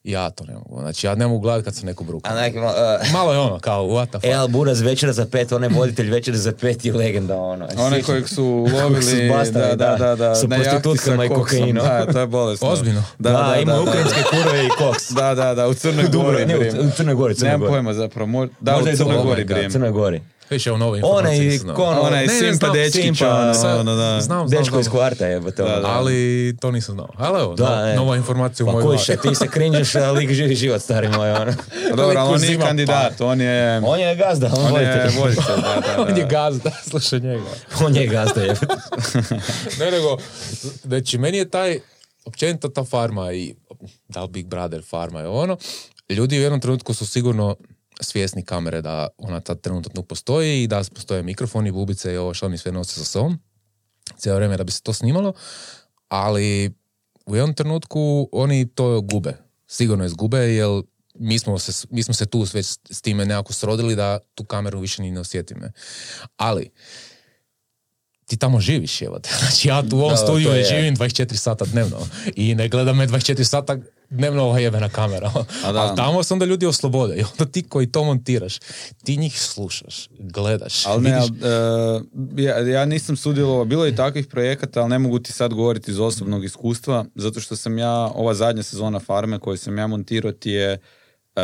Ja to ne mogu. Znači, ja ne mogu gledati kad se neko bruka. A neki, uh, Malo je ono, kao, what the fuck. El Buraz večera za pet, onaj voditelj večera za pet je legenda, ono. One kojeg su Kojeg su lovili, zbastali, da, da, da, da, jahti prostitutkama i koksom. kokainom. Da, to je bolesno. Ozbiljno? Da, Da, da, ima da, ukrajinske kurove i koks. Da, da, da, u Crnoj Gori. ne, u- Crnoj Gori, Crnoj Nemam Gori. pojma zapravo. mo- Da, Možda u Crnoj Gori. Crnoj Gori. Viš, evo nove Onaj, informacije znao. ko ono, Onaj Ne, ne, Simpa znam, Dečkića, Simpa, ono, Sad- ono, da. Znam, znam, Dečko znam. iz kvarta je, to. Da, da. Ali to nisam znao. Ali evo, Da, no- e. nova informacija u Pa mojoj glavi. še, ti se krinđeš, a lik živi život, stari moj, ono. Pa Dobro, on nije kandidat, on je... On je gazda, on, On je da, da, da. On je gazda, slušaj njega. on je gazda, je. Ne, nego, znači, meni je taj, općenito ta farma i, da li Big Brother farma je ono, ljudi u jednom trenutku su sigurno svjesni kamere da ona tad trenutno postoji i da postoje mikrofoni, bubice i ovo što oni sve nose sa sobom, cijelo vrijeme da bi se to snimalo, ali u jednom trenutku oni to gube. Sigurno izgube, jer mi smo se, mi smo se tu već s time nekako srodili da tu kameru više ni ne osjetim. ne. Ali, ti tamo živiš, evo. Znači ja tu u ovom Da, studiju je. živim 24 sata dnevno i ne gleda me 24 sata dnevno ova jebena kamera. A da. Ali tamo se onda ljudi oslobode i onda ti koji to montiraš, ti njih slušaš, gledaš, Ali ne, vidiš. ali, e, ja, ja nisam sudjelovao, bilo je i takvih projekata, ali ne mogu ti sad govoriti iz osobnog iskustva, zato što sam ja, ova zadnja sezona Farme koju sam ja montirao ti je, e,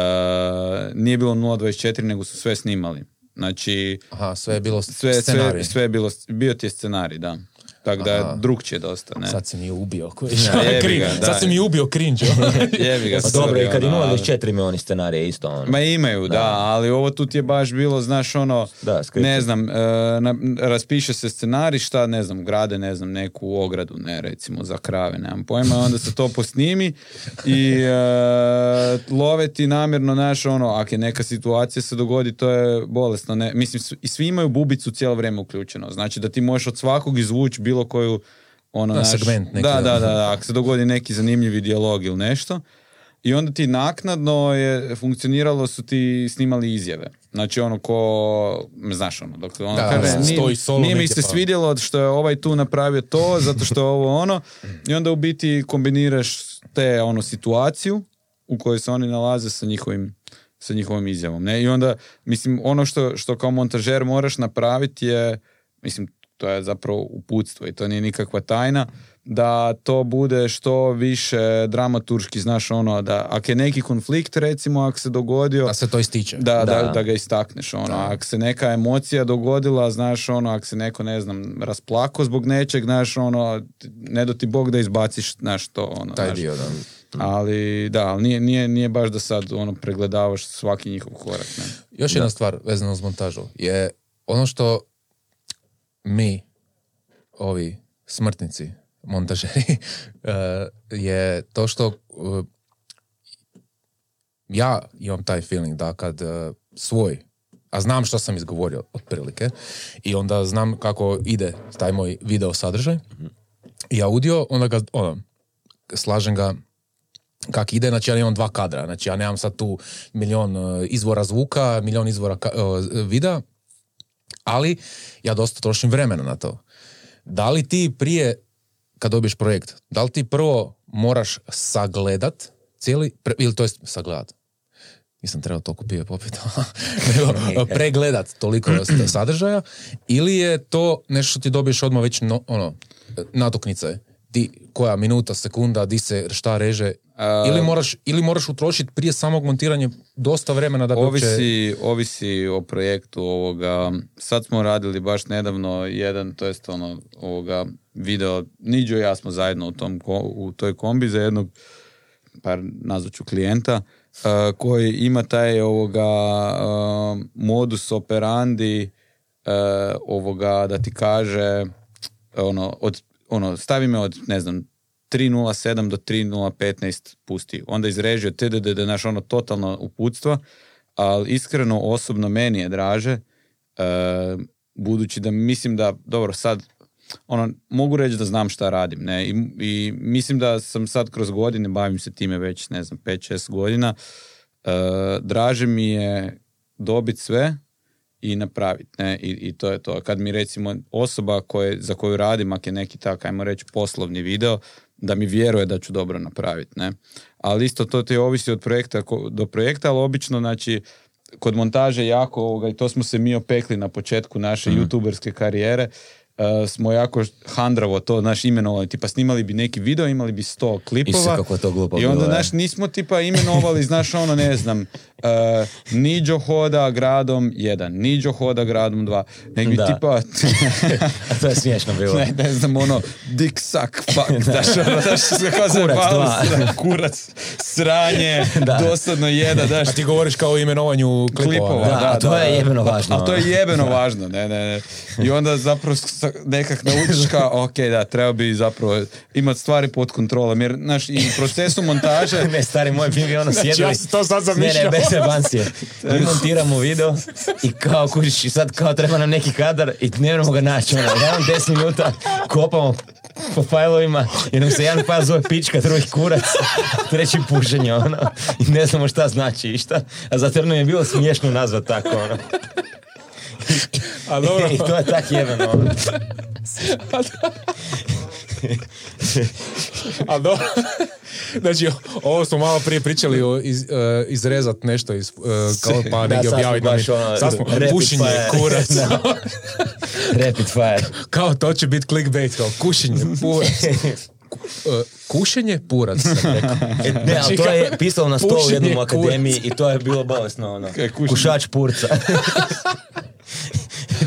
nije bilo 0.24, nego su sve snimali. Znači, Aha, sve je bilo sve, scenarij. sve, sve je bilo, bio ti je scenarij, da. Tako da je drugčije dosta, ne? Sad si mi ubio. koji- da. Sad si mi ubio cringe. Jebi ga, Pa dobro, i kad je ono, ali- 024 imaju oni scenarije isto, ono. Ma imaju, da. ali ovo tu ti je baš bilo, znaš, ono, Da, ne znam, e, na- raspiše se scenarij, šta, ne znam, grade, ne znam, neku ogradu, ne, recimo, za krave, nemam pojma, onda se to posnimi i e, love ti namjerno, znaš, ono, ako je neka situacija se dogodi, to je bolesno, ne, mislim, i svi imaju bubicu cijelo vrijeme uključeno, znači da ti možeš od svakog izvući bilo koju, ono, Da, znaš, segment neki, da, da. da, da, ako se dogodi neki zanimljivi dijalog ili nešto, i onda ti naknadno je funkcioniralo su ti snimali izjave. Znači ono ko, znaš ono, dok ono Da, kaže, nije, stoji solo nije mi se pa- svidjelo što je ovaj tu napravio to, zato što je ovo ono, i onda u biti kombiniraš te ono situaciju u kojoj se oni nalaze sa njihovim sa njihovom izjavom. Ne? I onda, mislim, ono što, što kao montažer moraš napraviti je, mislim, to je zapravo uputstvo i to nije nikakva tajna, da to bude što više dramaturški, znaš ono, da ako je neki konflikt recimo, ako se dogodio, Da se to ističe. da, da. Da. Da, ga istakneš, ono, ako se neka emocija dogodila, znaš, ono, ako se neko, ne znam, rasplako zbog nečeg, znaš, ono, ne do ti Bog da izbaciš, znaš, to, ono, Taj znaš. dio, da. Ali, da, ali nije, nije, nije baš da sad, ono, pregledavaš svaki njihov korak, ne. Još jedna stvar vezana uz montažu je ono što mi, ovi smrtnici, montažeri, eh, je to što eh, ja imam taj feeling da kad eh, svoj, a znam što sam izgovorio otprilike, i onda znam kako ide taj moj video sadržaj i audio, onda ga, ono, slažem ga kak ide, znači ja imam dva kadra, znači ja nemam sad tu milion izvora zvuka, milion izvora ka- videa, ali ja dosta trošim vremena na to. Da li ti prije, kad dobiješ projekt, da li ti prvo moraš sagledat cijeli, pre, ili to jest sagledat, nisam trebao toliko pive popiti, nego pregledat toliko sadržaja, ili je to nešto što ti dobiješ odmah već no, ono, natuknice, di, koja minuta, sekunda, di se šta reže, A- ili, moraš, ili moraš utrošiti prije samog montiranja dosta vremena da bi uopće... Ovisi, ovisi o projektu ovoga. Sad smo radili baš nedavno jedan, to jest ono, ovoga video, Niđo i ja smo zajedno u, tom, u toj kombi za jednog, par nazvaću klijenta, uh, koji ima taj ovoga uh, modus operandi uh, ovoga da ti kaže ono, od, ono, stavi me od, ne znam, 3.07 do 3.015 pusti. Onda izrežio tdd, znaš, ono, totalno uputstva, ali iskreno, osobno, meni je draže, e, budući da mislim da, dobro, sad, ono, mogu reći da znam šta radim, ne, i, mislim da sam sad kroz godine, bavim se time već, ne znam, 5-6 godina, e, draže mi je dobiti sve, i napraviti. Ne? I, I to je to. Kad mi recimo osoba koje, za koju radim, ako je neki tak, ajmo reći, poslovni video, da mi vjeruje da ću dobro napraviti, ne. Ali isto to ti ovisi od projekta do projekta, ali obično, znači, kod montaže jako, ovoga, i to smo se mi opekli na početku naše Mhm. youtuberske karijere, uh, smo jako handravo to, naš imenovali, tipa snimali bi neki video, imali bi sto klipova. Isuse, kako to glupo I onda, bilo, je. znaš, nismo tipa imenovali, znaš ono, ne znam, uh, Niđo hoda gradom 1, Niđo hoda gradom 2, nek bi Da. tipa, A to je smiješno bilo. ne, ne znam, ono, dick suck, fuck, znaš, ono, kao Kurac dva. se, kurac, sranje, Da. dosadno jeda, znaš, A ti govoriš kao o imenovanju klipova. klipova. Da, a to je jebeno važno. Ali to je jebeno važno, ne, ne, ne. I onda zapravo nekak naučiš kao, ok, da, treba bi zapravo imati stvari pod kontrolom, jer, znaš, i u procesu montaže, Ne, stari moj, mi bi ono Znači, sjedili. ja sam to sad Ne, ne, zamišljao. bez jebancije. Mi montiramo video i kao kužiš i sad kao treba nam neki kadar i ne možemo ga naći. Ono, dajemo 10 minuta, kopamo po fajlovima jer nam se jedan fajl zove pička, drugi kurac, treći pušenje, ono. I ne znamo šta znači i šta. A zato jer nam je bilo smiješno nazvat tako, ono. A dobro. I to je tak jebeno, ono. A dobro. Znači, ovo smo malo prije pričali o iz, e, izrezat nešto iz, e, kao pa negdje objaviti. ono, sad smo rapid pušenje, fire. kurac. Da. Rapid fire. kao to će biti clickbait, kao kušenje, purac. Ku- e, kušenje, purac, sam rekao. E, ne, ali to je pisalo na stolu u jednom u akademiji kurac. i to je bilo bolesno, ono. Kušač purca.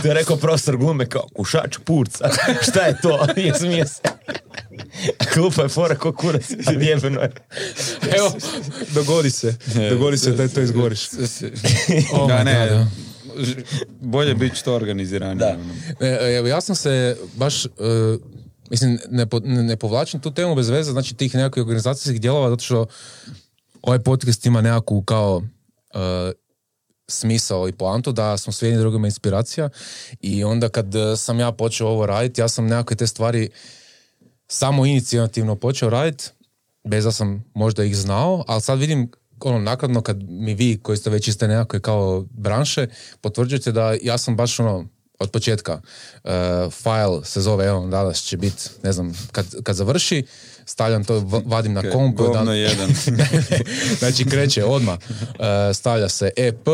To je rekao profesor glume kao, kušač purca. Šta je to? I smije se. Klupa je fora ko kurac, a jebeno je. Evo, dogodi se. Dogodi se da to izgoriš. Oh da, ne, ž- bolje biti što organiziranije. Da. ono. E, evo, ja sam se baš, e, mislim, ne, po- ne, ne povlačim tu temu bez veze, znači tih nekakvih organizacijskih dijelova, zato što ovaj podcast ima nekakvu kao e, smisao i poantu da smo svi jedni drugima inspiracija. I onda kad e, sam ja počeo ovo raditi, ja sam nekakve te stvari samo inicijativno počeo raditi, bez da sam možda ih znao, ali sad vidim ono nakladno kad mi vi koji ste već iste nekakve kao branše potvrđujete da ja sam baš ono od početka uh, file se zove evo danas će biti ne znam kad, kad završi stavljam to vadim na komp govno da- jedan. znači kreće odmah Uh, stavlja se EP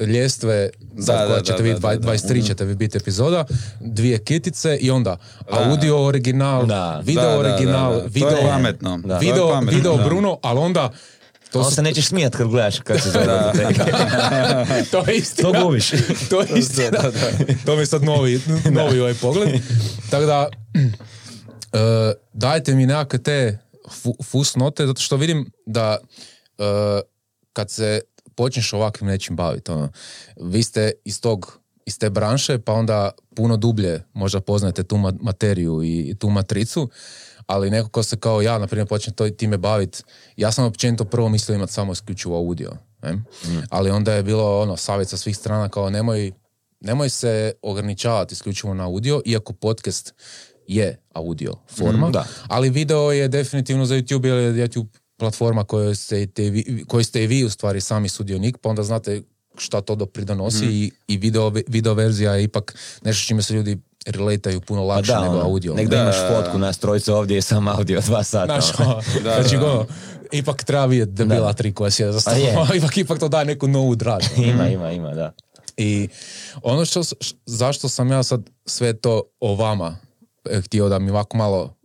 ljestve Da, koja da, ćete da, vidjeti da, da, 23 ćete vi biti epizoda dvije kitice i onda audio original Da. video da, original da, da. To video je pametno. Da. To je video, pametno, video. Bruno, ali onda to, On su, se nećeš smijat kad gledaš kako se zove. to je istina. To gubiš. to je istina. to mi je sad novi, novi ovaj pogled. Tako da, e, dajte mi nekakve te fu, fusnote, zato što vidim da e, kad se počneš ovakvim nečim baviti, ono, vi ste iz tog iz te branše, pa onda puno dublje možda poznajete tu ma- materiju i tu matricu, ali neko ko se kao ja, na primjer, počne to, time baviti, ja sam općenito prvo mislio imati samo isključivo audio, ne? ali onda je bilo ono, savjet sa svih strana kao nemoj, nemoj se ograničavati isključivo na audio, iako podcast je audio forma, Mm, da. ali video je definitivno za YouTube, jer je YouTube platforma kojoj ste, te vi, koji ste i vi u stvari sami sudionik, pa onda znate šta to do pridonosi Mhm. i, i video, video verzija je ipak nešto čime se ljudi relataju puno Pa lakše da, nego ono, audio. nek da Da, imaš fotku nas trojice ovdje i sam audio dva sata. Znaš, ono. ono, Da, znači, ono, ipak treba vidjeti debila tri koja sjede za je. stolom, ipak, ipak to daje neku novu draž. ima, ima, ima, da. I ono što, zašto sam ja sad sve to o vama htio da mi ovako malo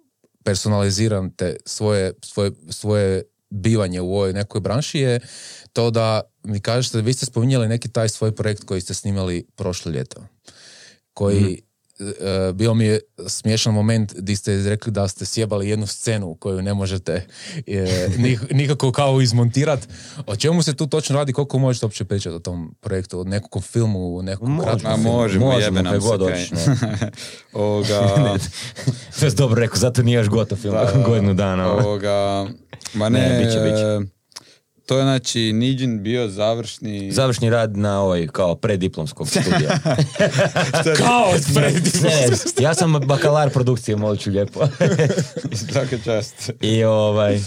personalizirate svoje, svoje, svoje bivanje u ovoj nekoj branši je to da mi kažete, vi ste spominjali neki taj svoj projekt koji ste snimali prošlo ljeto. Koji eh, bio mi je smiješan moment gdje ste rekli da ste sjebali jednu scenu koju ne možete nik- nikako kao izmontirati. O čemu se tu točno radi, koliko možete uopće pričati o tom projektu, o nekakvom filmu, o nekakvom Možemo. kratkom filmu? možemo, Možemo, jebe nam god. Ovoga, Sve dobro rekao, zato nije još gotov film, nakon godinu dana. ono. ovoga, ma ne, Ne, bit će, bit će. e, to je znači Niđin bio završni... Završni rad na ovoj, kao prediplomskog studija. Kao ne, ja sam bakalar produkcije, molit ću lijepo. Svaka čast. I ovaj,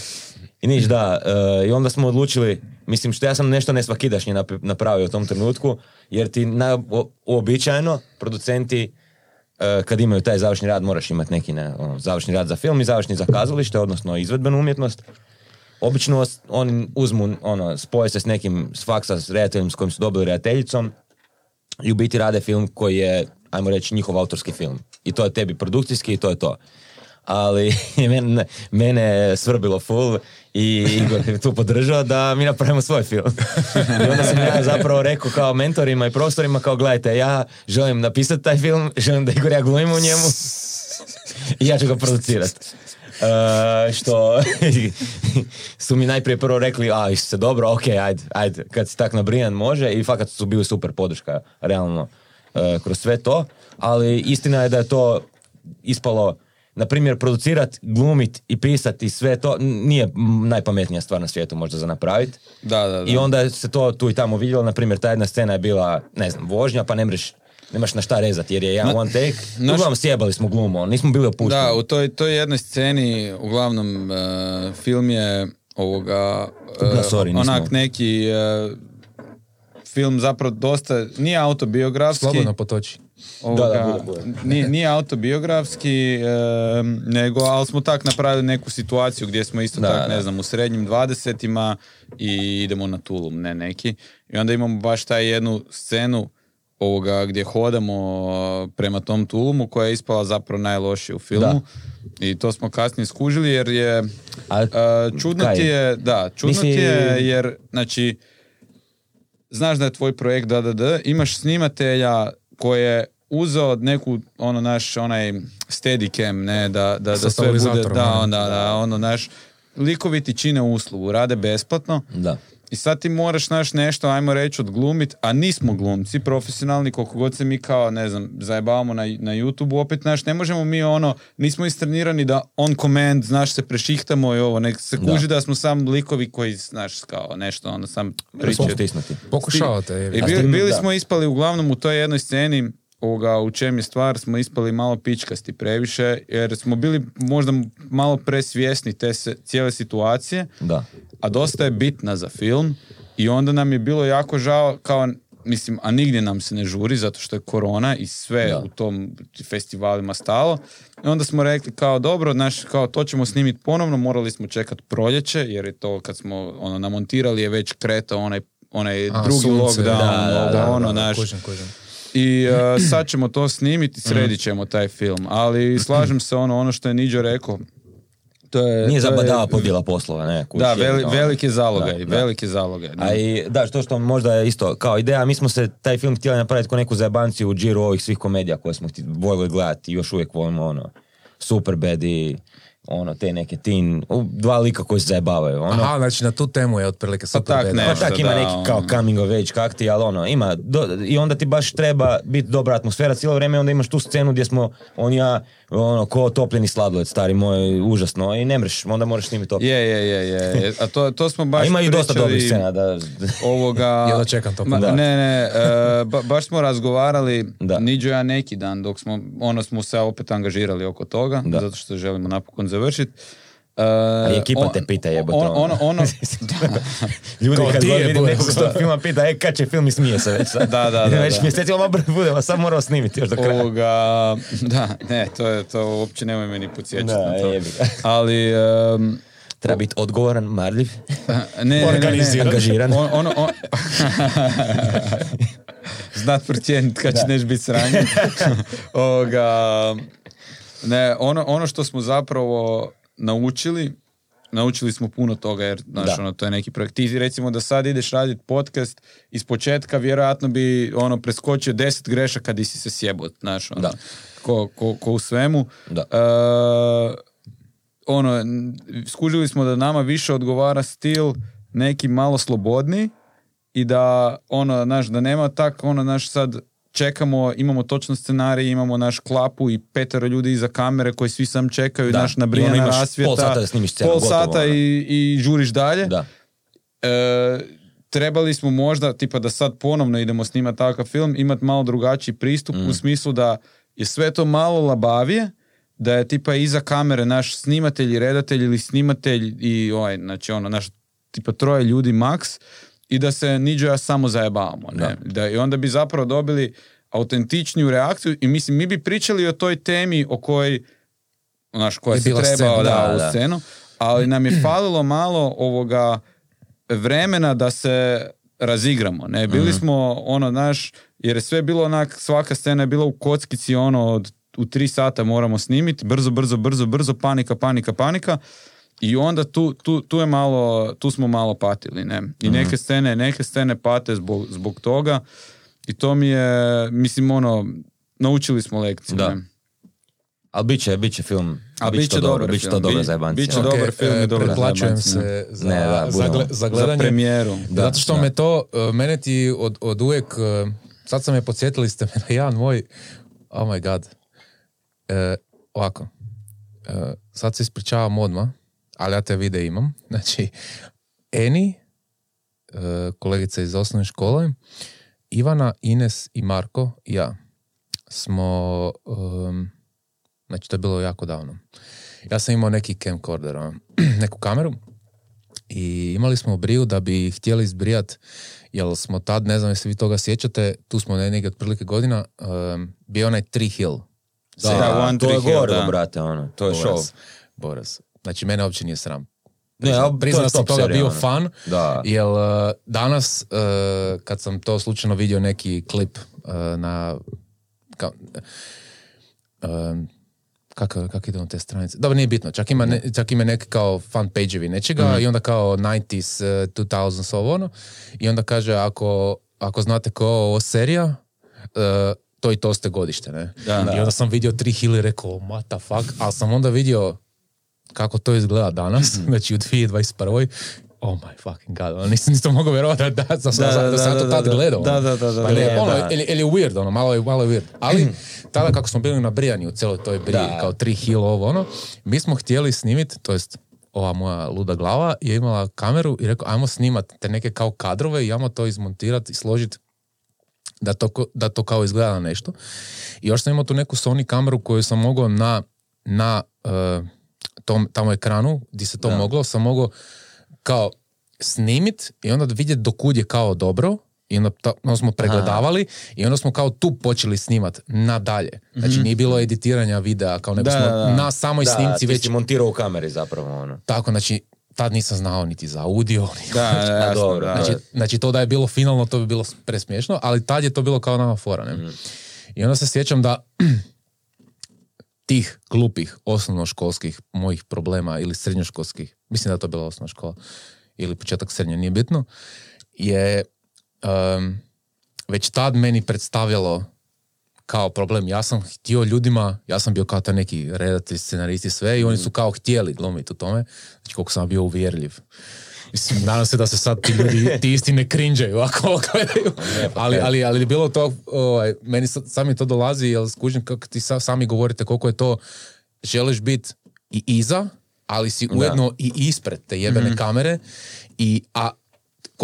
i niš da, e, i onda smo odlučili, mislim što ja sam nešto nesvakidašnje nap- napravio u tom trenutku, jer ti na, o- uobičajeno producenti e, kad imaju taj završni rad moraš imati neki ne, ono, završni rad za film i završni za kazalište, odnosno izvedbenu umjetnost. Obično oni uzmu, ono, spoje se s nekim s faksa, s redateljem s kojim su dobili redateljicom i u biti rade film koji je, ajmo reći, njihov autorski film. I to je tebi produkcijski i to je to. Ali mene, mene je svrbilo full i Igor je tu podržao da mi napravimo svoj film. I onda sam ja zapravo rekao kao mentorima i profesorima kao gledajte, ja želim napisati taj film, želim da Igor ja glumimo u njemu i ja ću ga producirati. E, što su mi najprije prvo rekli, a se dobro, ok, ajde, ajde, kad si tak nabrijan može i fakat su bili super podrška, realno, e, kroz sve to, ali istina je da je to ispalo, na primjer, producirat, glumit i pisat i sve to nije najpametnija stvar na svijetu možda za napraviti. Da, da, da. I onda se to tu i tamo vidjelo, na primjer, ta jedna scena je bila, ne znam, vožnja, pa ne mreš, nemaš na šta rezati jer je jedan one take. naš- Uglavnom sjebali smo glumu, nismo bili opušteni. Da, u toj, toj jednoj sceni, uglavnom, e, film je ovoga, e, Da, sorry, nismo- onak neki e, film zapravo dosta, nije autobiografski. Slobodno potoči. ovoga, Da, da, bude, bude. Nije, nije autobiografski, e, nego, ali smo tak napravili neku situaciju gdje smo isto Da, tak, ne znam, u srednjim dvadesetima i idemo na Tulum, ne neki. I onda imamo baš taj jednu scenu ovoga gdje hodamo prema tom Tulumu koja je ispala zapravo najlošije u filmu. I to smo kasnije skužili jer je A, e, čudno kaj? ti je, da, čudno Misli- ti je jer, znači, znaš da je tvoj projekt da, da, da, imaš snimatelja koji je uzeo neku, ono naš, onaj steadicam, ne, da, da, da sve bude, da, onda, da, ono, naš, likovi ti čine uslugu, rade besplatno Da. I sad ti moraš naš nešto, ajmo reći, odglumit, a nismo glumci profesionalni, koliko god se mi kao, ne znam, zajebavamo na, na YouTube, opet, naš, ne možemo mi ono, nismo istrenirani da on command, znaš, se prešihtamo i ovo, nek se Da. kuži da, smo sam likovi koji, znaš, kao nešto, ono, sam pričaju. Pokušavate. je. I bili, bili da. smo ispali uglavnom u toj jednoj sceni ovoga, u čem je stvar, smo ispali malo pičkasti previše, jer smo bili možda malo presvjesni te se, cijele situacije, Da. a dosta je bitna za film i onda nam je bilo jako žao kao mislim, a nigdje nam se ne žuri zato što je korona i sve Da. u tom festivalima stalo. I onda smo rekli kao dobro, naš, kao to ćemo snimiti ponovno, morali smo čekati proljeće jer je to kad smo ono namontirali je već kretao onaj onaj A, drugi sunce, lockdown, da, da, da, ono, da, naš, kužim, kužim. I uh, sad ćemo to snimiti, sredit ćemo taj film. Ali slažem se ono, ono što je Niđo rekao. To je, Nije zabadava podjela poslova, ne? kužiš, Da, veli, ono. veliki zalogaj, Da, da. veliki zalogaj. da. A i, da, što što možda je isto kao ideja, mi smo se taj film htjeli napraviti kao neku zajebanciju u džiru ovih svih komedija koje smo htjeli, voljeli gledati i još uvijek volimo ono Superbad i ono te neke u- dva lika koji se zajebavaju. Ono. Aha, znači na tu temu je otprilike super tak beda. ne. Pa tak ima da, neki kao ono. coming of age kakti, ali ono, ima, do- i onda ti baš treba biti dobra atmosfera cijelo vrijeme, onda imaš tu scenu gdje smo, on ja, ono, ko topljeni sladoled, stari moj, užasno, i ne mreš, onda moraš snimiti opet. Je, je, je, je, je. A to, to smo baš A ima i dosta dobrih scena, da, Ovoga... Jedva čekam to Ma- pogledati. Ne, ne, e, ba- baš smo razgovarali, Da. Niđo ja neki dan, dok smo, ono smo se opet angažirali oko toga, Da. zato što želimo napokon završiti. A i ekipa te pita, jebote, On, ono. ono, ono, Ljudi kad ti god je, vidim nekog s tog filma pita, e, kad će film i smije se već. Da, da, I da, Već da. mjesecima ma brzo budemo, sad moramo snimiti još do kraja. ovoga, da, ne, to je, to uopće nemoj me ni podsjećati Da, na to. jebi. Ali, em, Treba biti odgovoran, marljiv. ne, Organiziran. Angažiran. On, ono, on... Znat procijeniti kad će neš biti sranjen. Ovoga, ne, ono, ono što smo zapravo naučili, naučili smo puno toga jer znaš, Da. ono, to je neki projekt. Ti recimo da sad ideš raditi podcast iz početka vjerojatno bi ono preskočio deset grešaka di si se sjebot, znaš, ono, Da. ko, ko, ko u svemu. Da. E, ono, skužili smo da nama više odgovara stil neki malo slobodni i da ono, naš, da nema tak, ono, naš sad čekamo, imamo točno scenarij, imamo naš klapu i petero ljudi iza kamere koji svi sam čekaju, Da. naš ono nabrijana imaš rasvjeta. pol sata da snimiš scenu, Pol gotovo, sata ono. i, i žuriš dalje. Da. E, trebali smo možda, tipa da sad ponovno idemo snimati takav film, imati malo drugačiji pristup Mm. u smislu da je sve to malo labavije, da je tipa iza kamere naš snimatelj i redatelj ili snimatelj i ovaj, znači ono, naš tipa troje ljudi maks i da se niđo ja samo zajebavamo. Ne? Da. I onda bi zapravo dobili autentičniju reakciju i mislim mi bi pričali o toj temi o kojoj znaš, koja se scena, da, da, u da. scenu, ali nam je falilo malo ovoga vremena da se razigramo, ne, bili Mhm. smo ono, znaš, jer je sve bilo onak, svaka scena je bila u kockici ono, od, u tri sata moramo snimiti, brzo, brzo, brzo, brzo, panika, panika, panika, i onda tu, tu, tu je malo, tu smo malo patili, ne, i Mhm. neke scene, neke scene pate zbog, zbog toga, i to mi je, mislim, ono, naučili smo lekciju, Da. ne. Ali bit će, bit će film. A bit će dobro, dobar bit će to dobro za jebancije. bit će dobar film i e, pretplaćujem zajebancija. se za, Ne, da, za, gle- za Za gledanje. premijeru. Zato što da. me to, e, mene ti od, od uvijek, e, sad sam me podsjetili ste me na jedan moj, oh my god, e, ovako, e, sad se ispričavam odmah, ali ja te vide imam, znači, Eni, e, kolegica iz osnovne škole, Ivana, Ines i Marko i ja smo, em, znači to je bilo jako davno. Ja sam imao neki camcorder, ono, neku kameru i imali smo briju da bi htjeli izbrijat, jer smo tad, ne znam jesi vi toga sjećate, tu smo ne, negdje otprilike godina, em, bio onaj Tree Hill. Da, Da, One to je Hill, da. brate, ono. To je show. Boras. Znači, mene uopće nije sram. Ne, ali to Priznam sam toga bio ono. fan, Da. jer uh, danas, uh, kad sam to slučajno vidio neki klip uh, na... Ka, kako, kako ide on te stranice? Dobro, nije bitno. Čak ima, ne, čak ima neki kao fan page-evi nečega Mhm. i onda kao 90s, uh, 2000s, ovo ono. I onda kaže, ako, ako znate ko je ovo serija, to i to ste godište, ne? Da. I onda sam vidio tri Hill i rekao, what the fuck? Ali sam onda vidio kako to izgleda danas, Mhm. znači u 2021. Oh my fucking god, ono, nisam, nisam mogao vjerovati da, da, da, sam- Da, da, da sam to tad da. gledao. Da, ono. da, da, da, Pa ne, ono, da. ili, ili je weird, ono, malo je, malo je weird. Ali tada kako smo bili nabrijani u cijeloj toj briji, Da. kao tri hill ovo ono, mi smo htjeli snimiti, to jest ova moja luda glava je imala kameru i rekao, ajmo snimat te neke kao kadrove i ajmo to izmontirati i složiti da to, da to kao izgleda na nešto. I još sam imao tu neku Sony kameru koju sam mogao na, na eh, tom tamo ekranu, gdje se to Da. moglo, sam mogao kao snimit i onda vidjeti do kud je kao dobro i onda, ta- onda smo pregledavali i onda smo kao tu počeli snimat nadalje. Znači nije bilo editiranja videa kao nego Da, smo da, na samoj Da, snimci već montirao u kameri zapravo, ono. tako, znači tad nisam znao niti za audio, ni Da, da, jasno, dobro, da. Znači, znači to da je bilo finalno, to bi bilo presmiješno, ali tad je to bilo kao nama fora, ne? I onda se sjećam da tih glupih osnovnoškolskih mojih problema ili srednjoškolskih, mislim da je to bila osnovna škola ili početak srednje, nije bitno, je em, već tad meni predstavljalo kao problem. Ja sam htio ljudima, ja sam bio kao taj neki redatelj, scenaristi, sve i oni su kao htjeli glumiti u tome. Znači koliko sam bio uvjerljiv. Mislim, nadam se da se sad ti ljudi, ti isti ne krinđaju ako ovo gledaju. Ali, ali, ali je bilo to, ovaj, meni sad, sad mi to dolazi, jer skužim kako ti sa- sami govorite koliko je to, želiš biti i iza, ali si ujedno i ispred te jebene kamere i a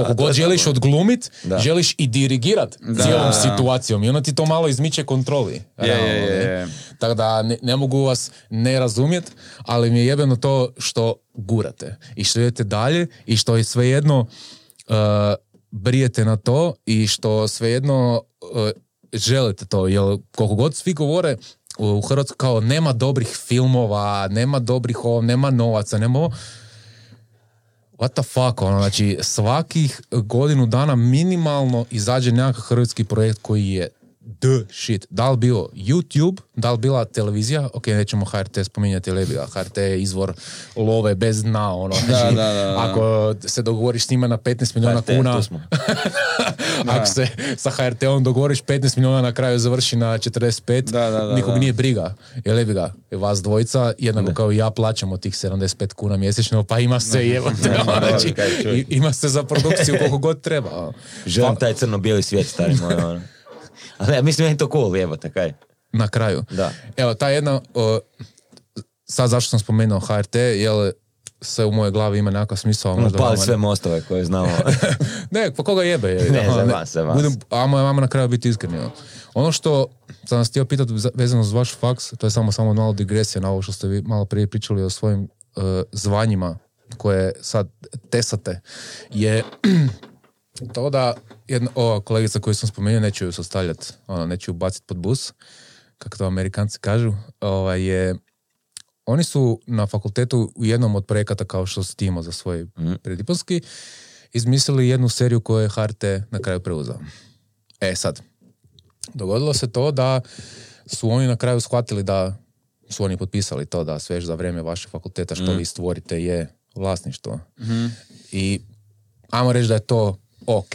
koliko god želiš dobro. odglumit, Da. želiš i dirigirat cijelom situacijom i onda ti to malo izmiče kontroli. Je, je, je. Tako da ne, ne mogu vas ne razumjet, ali mi je jebeno to što gurate i što idete dalje i što je svejedno uh, brijete na to i što svejedno uh, želite to, jer koliko god svi govore u Hrvatskoj kao nema dobrih filmova, nema dobrih ovo, nema novaca, nema ovo, what the fuck, ono, znači svakih godinu dana minimalno izađe nekakav hrvatski projekt koji je the shit. Da li bio YouTube, da li bila televizija, ok, nećemo HRT spominjati, je HRT je izvor love bez dna, ono, da, da, da. ako se dogovoriš s njima na 15 milijuna HRT, kuna, smo. ako se sa HRT-om dogovoriš 15 milijuna na kraju završi na 45, Da, da, da, nikog da. nije briga. Jer jebi ga, vas dvojica, jednako kao i ja plaćamo tih 75 kuna mjesečno, pa ima se ono, znači, ima se za produkciju koliko god treba. ono. Želim Pa- taj crno-bijeli svijet, stari moj, ono. Ali ja mislim, meni je to cool, jebote, kaj. na kraju. Da. Evo, ta jedna, o, sad zašto sam spomenuo HRT, jel sve u mojoj glavi ima nekakav smisao. možda Upali vama sve mostove koje znamo. ne, pa koga jebe? je, Ne, ono, za vas, za vas. Budem, ajmo, na kraju biti iskreni. ono. Ono što sam vas htio pitati za- vezano za vaš faks, to je samo samo malo digresija na ovo što ste vi malo prije pričali o svojim e, zvanjima koje sad tesate, je to da jedna, ova kolegica koju sam spomenuo, neću ju sastavljati, ono, neću ju baciti pod bus, kako to amerikanci kažu, ovaj, je, oni su na fakultetu u jednom od projekata kao što su timo za svoj Mhm. prediplomski, izmislili jednu seriju koju je HRT na kraju preuzeo. E sad, dogodilo se to da su oni na kraju shvatili da su oni potpisali to da sve za vrijeme vašeg fakulteta što vi stvorite je vlasništvo. I ajmo reći da je to ok,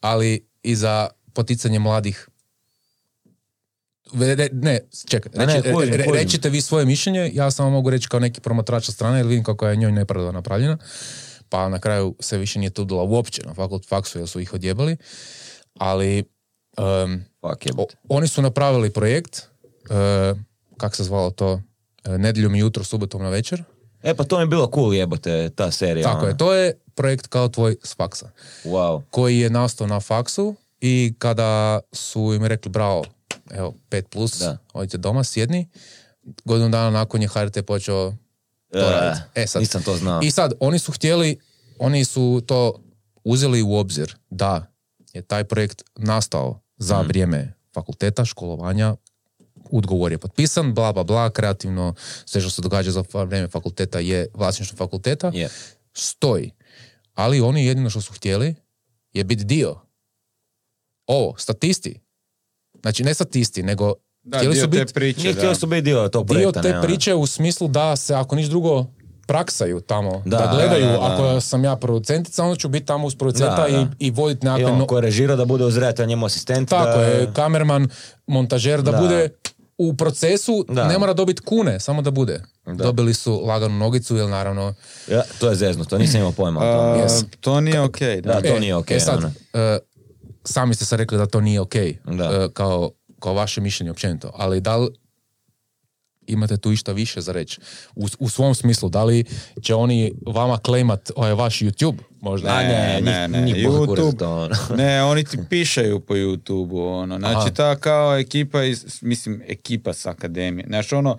ali i za poticanje mladih re- ne, čekaj, Ne, ne, reći- kužim, re- recite vi svoje mišljenje, ja samo mogu reći kao neki promatrač sa strane jer vidim kako je njoj nepravda napravljena, pa na kraju se više nije tudila uopće na fakult faksu jer su ih odjebali, ali je. o- oni su napravili projekt, e, kak se zvalo to, e, nedjeljom i jutro, subotom na večer, E pa to mi je bilo cool jebote, ta serija. tako ono. je, to je projekt kao tvoj s faksa. Wow. koji je nastao na faksu i kada su im rekli bravo, evo, 5 plus, Da. odite doma, sjedni, godinu dana nakon je HRT počeo to E, raditi. E sad, Nisam to znao. I sad, oni su htjeli, oni su to uzeli u obzir da je taj projekt nastao za Mhm. vrijeme fakulteta, školovanja, udgovor je potpisan, bla, bla, bla, kreativno, sve što se događa za vrijeme fakulteta je vlasništvo fakulteta, Je. stoji. Ali oni jedino što su htjeli je biti dio. Ovo, statisti. Znači, ne statisti, nego Da, htjeli dio su te biti priče, Nije da. su biti dio tog dio te ne, ono. priče u smislu da se, ako niš drugo, praksaju tamo, da, Da, gledaju, da, da, da. ako sam ja producentica, onda ću biti tamo uz producenta Da, da. i, i voditi I nekakve... on no- ko režirao da bude uz red, a njemu asistent. tako da... je, kamerman, montažer, da, Da. bude u procesu, Da. ne mora dobiti kune, samo da bude. Da. Dobili su laganu nogicu, jer naravno... Ja, to je zezno, to nisam imao pojma. A, Yes. To nije okej, da. Da, to nije okej, E sad, ono. e, sami ste sad rekli da to nije okej, Da. e, kao, kao vaše mišljenje općenito, ali da li imate tu išta više za reći? U, u svom smislu, da li će oni vama klejmat ovaj vaš YouTube možda? Ne, ne, ne, boli kurac YouTube, to, ono. ne, oni ti pišaju po YouTube-u, ono, znači Aha. ta kao ekipa iz, mislim, ekipa s akademije, znači ono,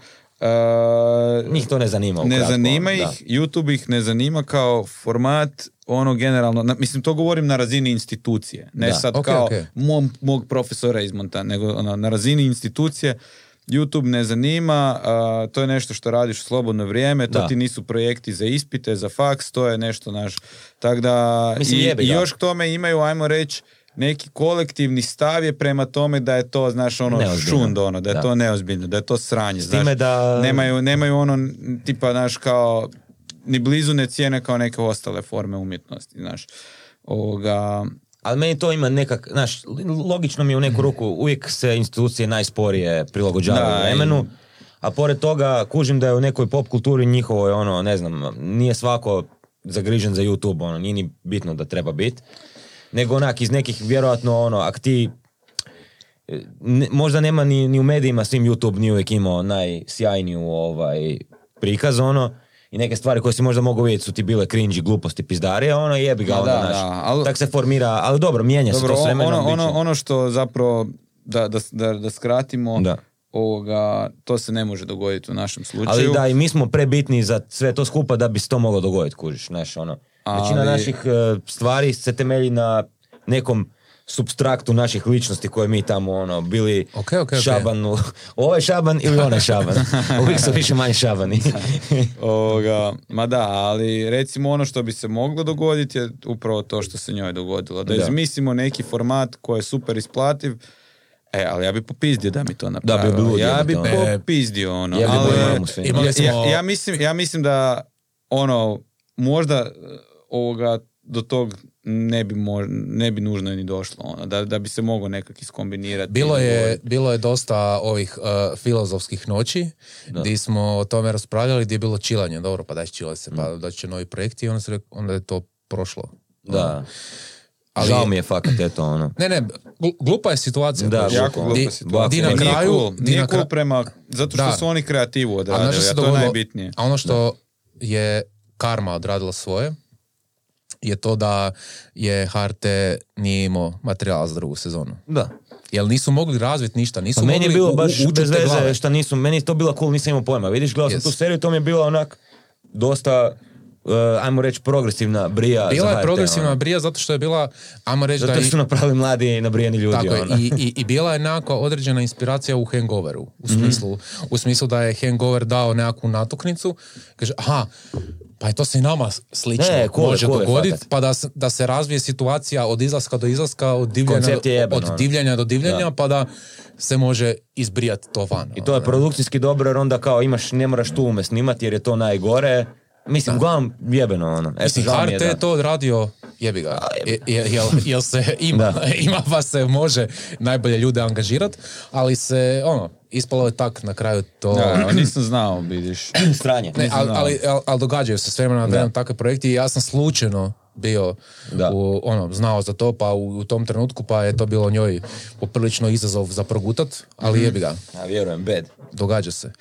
uh, Njih to ne zanima. ne ukratko, zanima da. ih, YouTube ih ne zanima kao format, ono generalno, na- mislim to govorim na razini institucije, ne Da. sad Ok, kao ok. mom- mog profesora iz Montana, nego ono, na razini institucije, YouTube ne zanima, a, to je nešto što radiš u slobodno vrijeme, to Da. ti nisu projekti za ispite, za faks, to je nešto naš, tako da Mislim, i, jebi i još k tome imaju, ajmo reći, neki kolektivni stav je prema tome da je to, znaš, ono, Neozbiljno. šund, ono, da je Da. to neozbiljno, da je to sranje, S time znaš. da- Nemaju, nemaju ono, tipa, znaš, kao, ni blizu ne cijene kao neke ostale forme umjetnosti, znaš. Ovoga, Ali meni to ima nekak, znaš, logično mi je u neku ruku, uvijek se institucije najsporije prilagođavaju vremenu, a pored toga kužim da je u nekoj pop kulturi njihovoj, ono, ne znam, nije svako zagrižen za YouTube, ono, nije ni bitno da treba biti, nego onak iz nekih, vjerojatno, ono, ak ti ne- možda nema ni, ni u medijima svim YouTube nije uvijek imao najsjajniju ovaj, prikaz, ono, i neke stvari koje si možda mogao vidjeti su ti bile cringe, gluposti, pizdarije, ono, jebi ga, Ma onda, da, znaš, da, ali- tak se formira, ali dobro, mijenja se Dobro, to s vremenom. ono, ono, ono što zapravo, da, da, da, da skratimo, Da. ovoga, to se ne može dogoditi u našem slučaju. Ali da, i mi smo prebitni za sve to skupa da bi se to moglo dogoditi, kužiš, znaš, ono. Većina Ali- naših e, stvari se temelji na nekom substraktu naših ličnosti koje mi tamo, ono, bili Ok, ok, ok. šaban, u- ovaj šaban ili onaj šaban. Uvijek su više manje šabani. Ovoga, ma da, ali recimo ono što bi se moglo dogoditi je upravo to što se njoj dogodilo. Da, Da. izmislimo neki format koji je super isplativ, e, ali ja bi popizdio da mi to napravio. bi lud ja bi ono. popizdio ono. Ali, bi ja, smo- ja, ja mislim, ja mislim da ono, možda e, ovoga do tog ne bi, mo- ne bi nužno ni došlo, ono, da, da bi se moglo nekak iskombinirati. Bilo je, bilo je dosta ovih uh, filozofskih noći gdje smo o tome raspravljali, gdje je bilo čilanje. Dobro, pa daj čila se, pa da će novi projekti i onda, se, onda je to prošlo. da. Ali- Žao mi je fakat, eto, ono. Ne, ne, glu- glupa je situacija. Da, Znaš, Jako Di- glupa situacija. di na Nije kraju- cool, di nije na cool kra- prema, zato što Da. su oni kreativu A odradili, se a to je najbitnije. A ono što je karma odradila svoje je to da je HRT nije imao materijala za drugu sezonu. Da. Jer nisu mogli razviti ništa, nisu Pa meni je mogli bilo u- baš u- bez te veze glave. šta nisu, meni je to bilo cool, nisam imao pojma. Vidiš, gledao sam Yes. tu seriju, to mi je bilo onak dosta e, ajmo reći, progresivna brija za Bila je HRT, progresivna ono. brija zato što je bila, ajmo reći da Zato je... što su napravili mladi i nabrijeni ljudi. Tako je, ono. i, i, i bila je nekakva određena inspiracija u Hangoveru, u Mhm. smislu, u smislu da je Hangover dao nekakvu natuknicu, kaže, aha, pa je to se i nama slično Ne, je, može dogoditi, pa da, da se razvije situacija od izlaska do izlaska, od divljanja, jeben, od ono. divljanja do divljanja, Da. pa da se može izbrijati to van. I to je produkcijski dobro jer onda kao imaš, ne moraš tu ume snimati jer je to najgore. Mislim, uglavnom jebeno ono. Eto, Mislim, mi je to odradio, jebi ga, Je- je- jel, jel se ima, ima pa se može najbolje ljude angažirati, ali se, ono, ispalo je tak na kraju to... Da, nisam znao, vidiš. Stranje. Ne, ali, ali, ali, ali događaju se s vremena na vremena takve projekti i ja sam slučajno bio Da. u, ono, znao za to, pa u, u tom trenutku pa je to bilo njoj poprilično izazov za progutat, ali jebi ga, Ja vjerujem, bed. događa se.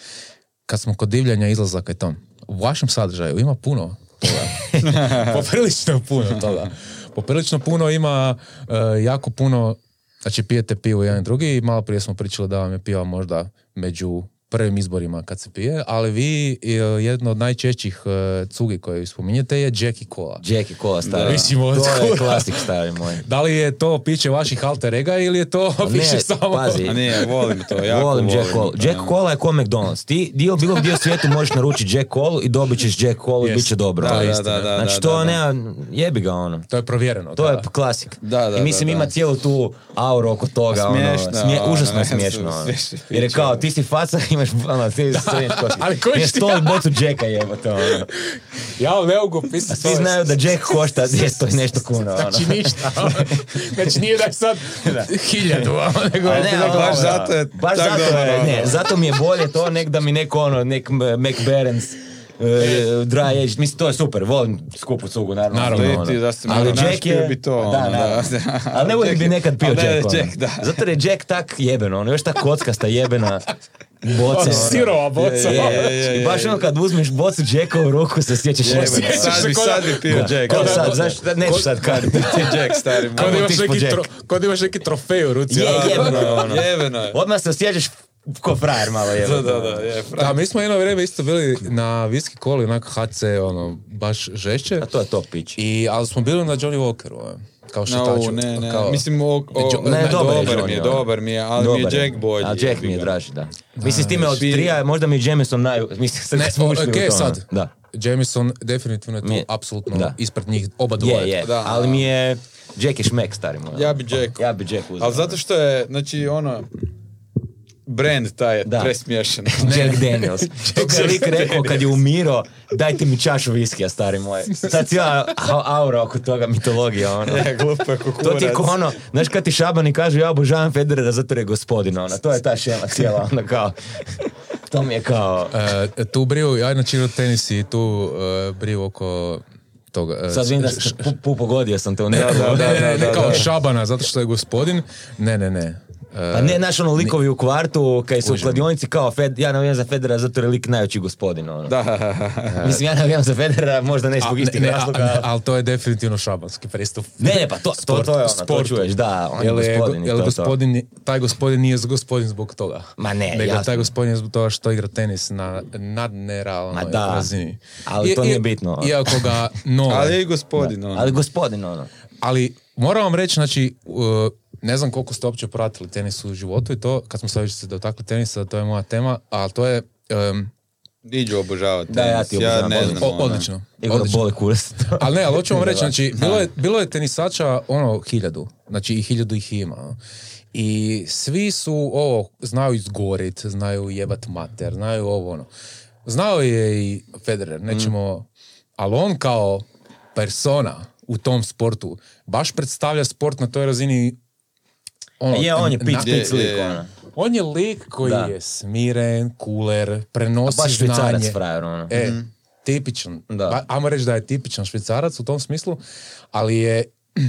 Kad smo kod divljanja izlazaka i tom, u vašem sadržaju ima puno toga. poprilično puno toga. Poprilično puno ima, e, jako puno, znači pijete pivo jedan i drugi i malo prije smo pričali da vam je piva možda među prvim izborima kad se pije, ali vi e, jedno od najčešćih e, cugi koje spominjete je Jack i Cola. Jack i Cola stari. Mislim, od to je klasik stari moj. Da li je to piće vaših alter ega ili je to piće Ne, samo... pazi. A nije, volim to, jako volim. volim Jack Cola. Jack. Cola je ko McDonald's. Ti dio bilo gdje u svijetu možeš naručiti Jack Cola i dobit ćeš Jack Cola i bit će dobro. Da, da, da, da, Znači to da. nema, jebi ga ono. To je provjereno. To da. je klasik. Da, da, I mislim da, ima cijelu tu auru oko toga. A ono, smiješno, smije- ono, užasno je ne, smiješno. ono. Jer kao, ono. ti si faca, imaš ono, ti srednješ kosi. Ali koji ti- i bocu Jacka jebote. Ono. Ja ne mogu pisati. A svi znaju da Jack košta 200 i nešto kuna. Ono. Znači ništa. znači nije da je sad hiljadu, ono, nego... Ne, Baš ono, zato je baš tak zato dobro, ono. ne, zato mi je bolje to nek da mi neko ono, nek McBarons Uh, dry aged, mislim to je super, volim skupu cugu naravno. Naravno, ono, to ti ono. da ste ali Jack je, bi to, da, ono, da. ali ne Jack bi nekad pio da, Jack, ono. Jack, da. zato je Jack tak jeben, ono, još ta kockasta jebena boca. ono. Sirova boca. Je, je, je, je, I baš je. ono kad uzmeš bocu Jacka u ruku se sjećaš. Sjećaš sad bi, da- sad bi pio Jack. Ko da- sad, znaš, neću sad kad. Ti je Jack, stari moj. Kod imaš, neki Jack. tro, kod imaš neki trofej u ruci. Je, ono. jebeno je ono. Jebeno je. Odmah se osjećaš ko frajer malo Da, jebeno. da, da, je, Da, fra- mi smo jedno vrijeme isto bili na viski koli, onak HC, ono, baš žešće. A to je to pić. I, ali smo bili na Johnny Walkeru, ono, kao No, šetaču. ne, ne, Kao, mislim, o, o, Jo- Ne, ne, dobar je dobar mi je, ono. dobar mi je, ali mi Dobar je Jack bolji. A Jack mi je draži, da. Mislim, s time od trija, možda mi je Jameson naj... Mislim, sad ne, smo ušli u ok, to, sad. Da. Jameson definitivno je tu Mi apsolutno da. ispred njih oba dvoje. Je, je. Da. Ali mi je... Jack je šmek, stari moj. Ja bi Jack. Ja bi Jack uzeo. Ali zato što je, znači, ono, brand taj je Da. presmiješan. Jack Daniels. To kad je lik rekao kad je umiro, dajte mi čašu viskija, stari moj. Sad cijela aura oko toga, mitologija, ono. Je, glupo je kukurac. To ti je ko ono, znaš kad ti šabani kažu ja obožavam Federera zato je gospodin, ono. To je ta šema cijela, ono kao... To mi je kao... E, tu briju, ja inače igram tenis i tu e, briju oko toga. e, Sad vidim da š- pu, pu pogodio sam te u da, da, ne, ne, ne, da, kao da. Šabana, zato što je gospodin. Ne, ne, ne. E, Pa ne, znaš ono likovi u kvartu, kaj su u kladionici kao, Fed, ja navijam za Federa zato je lik najveći gospodin, ono. Da, Mislim, ja navijam za Federa, možda ne zbog istih razloga. ali to je definitivno šabanski pristup. Ne, ne, pa to, to, to je ono, to čuješ, da, on je Jel je, gospodin jel je to. gospodin, taj gospodin nije gospodin zbog toga. Ma ne, Nego jasno. taj gospodin je zbog toga što igra tenis na da, razini. ali to nije bitno. Iako ga nole. ali je i gospodin, ono. Ali gospodin, ono. Ali moram vam reći, znači, uh, ne znam koliko ste uopće pratili tenis u životu i to, kad smo sad već se dotakli tenisa, to je moja tema, ali to je um, Diđu obožavati. Da, ja ti obožavam, ne odlično. znam, o- ono. odlično. Igor odlično. bole kurac. Ali ne, ali hoću vam reći, znači, bilo je, bilo je tenisača ono hiljadu, znači i hiljadu ih ima. ono. I svi su ovo, znaju izgorit, znaju jebat mater, znaju ovo ono. Znao je i Federer, nećemo, ali on kao persona u tom sportu baš predstavlja sport na toj razini ono, Je, on je pic je, lik, je. ono. on je lik koji Da. je smiren, kuler, prenosi Baš švicarac znanje. frajer, ono. E, tipičan. Da. Ba- Ajmo reći da je tipičan švicarac u tom smislu, ali je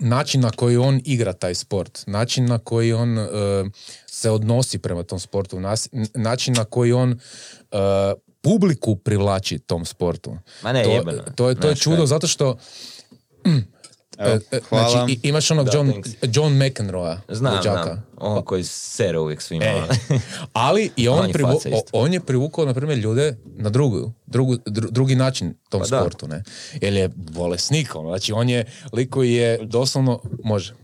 način na koji on igra taj sport, način na koji on e, se odnosi prema tom sportu, nas- način na koji on e, publiku privlači tom sportu. Ma ne, to, jebeno. to je, to je čudo kaj. zato što Evo, E, e, hvala. Znači, imaš onog Da, John, thanks. John McEnroe, Znam, znam. On koji sere uvijek svima. E, ali i on, On je privu- on je privukao, na primjer, ljude na drugu, drugu, dru- drugi način tom Pa sportu, ne? Jer je bolesnik, ono, znači on je lik koji je doslovno, može.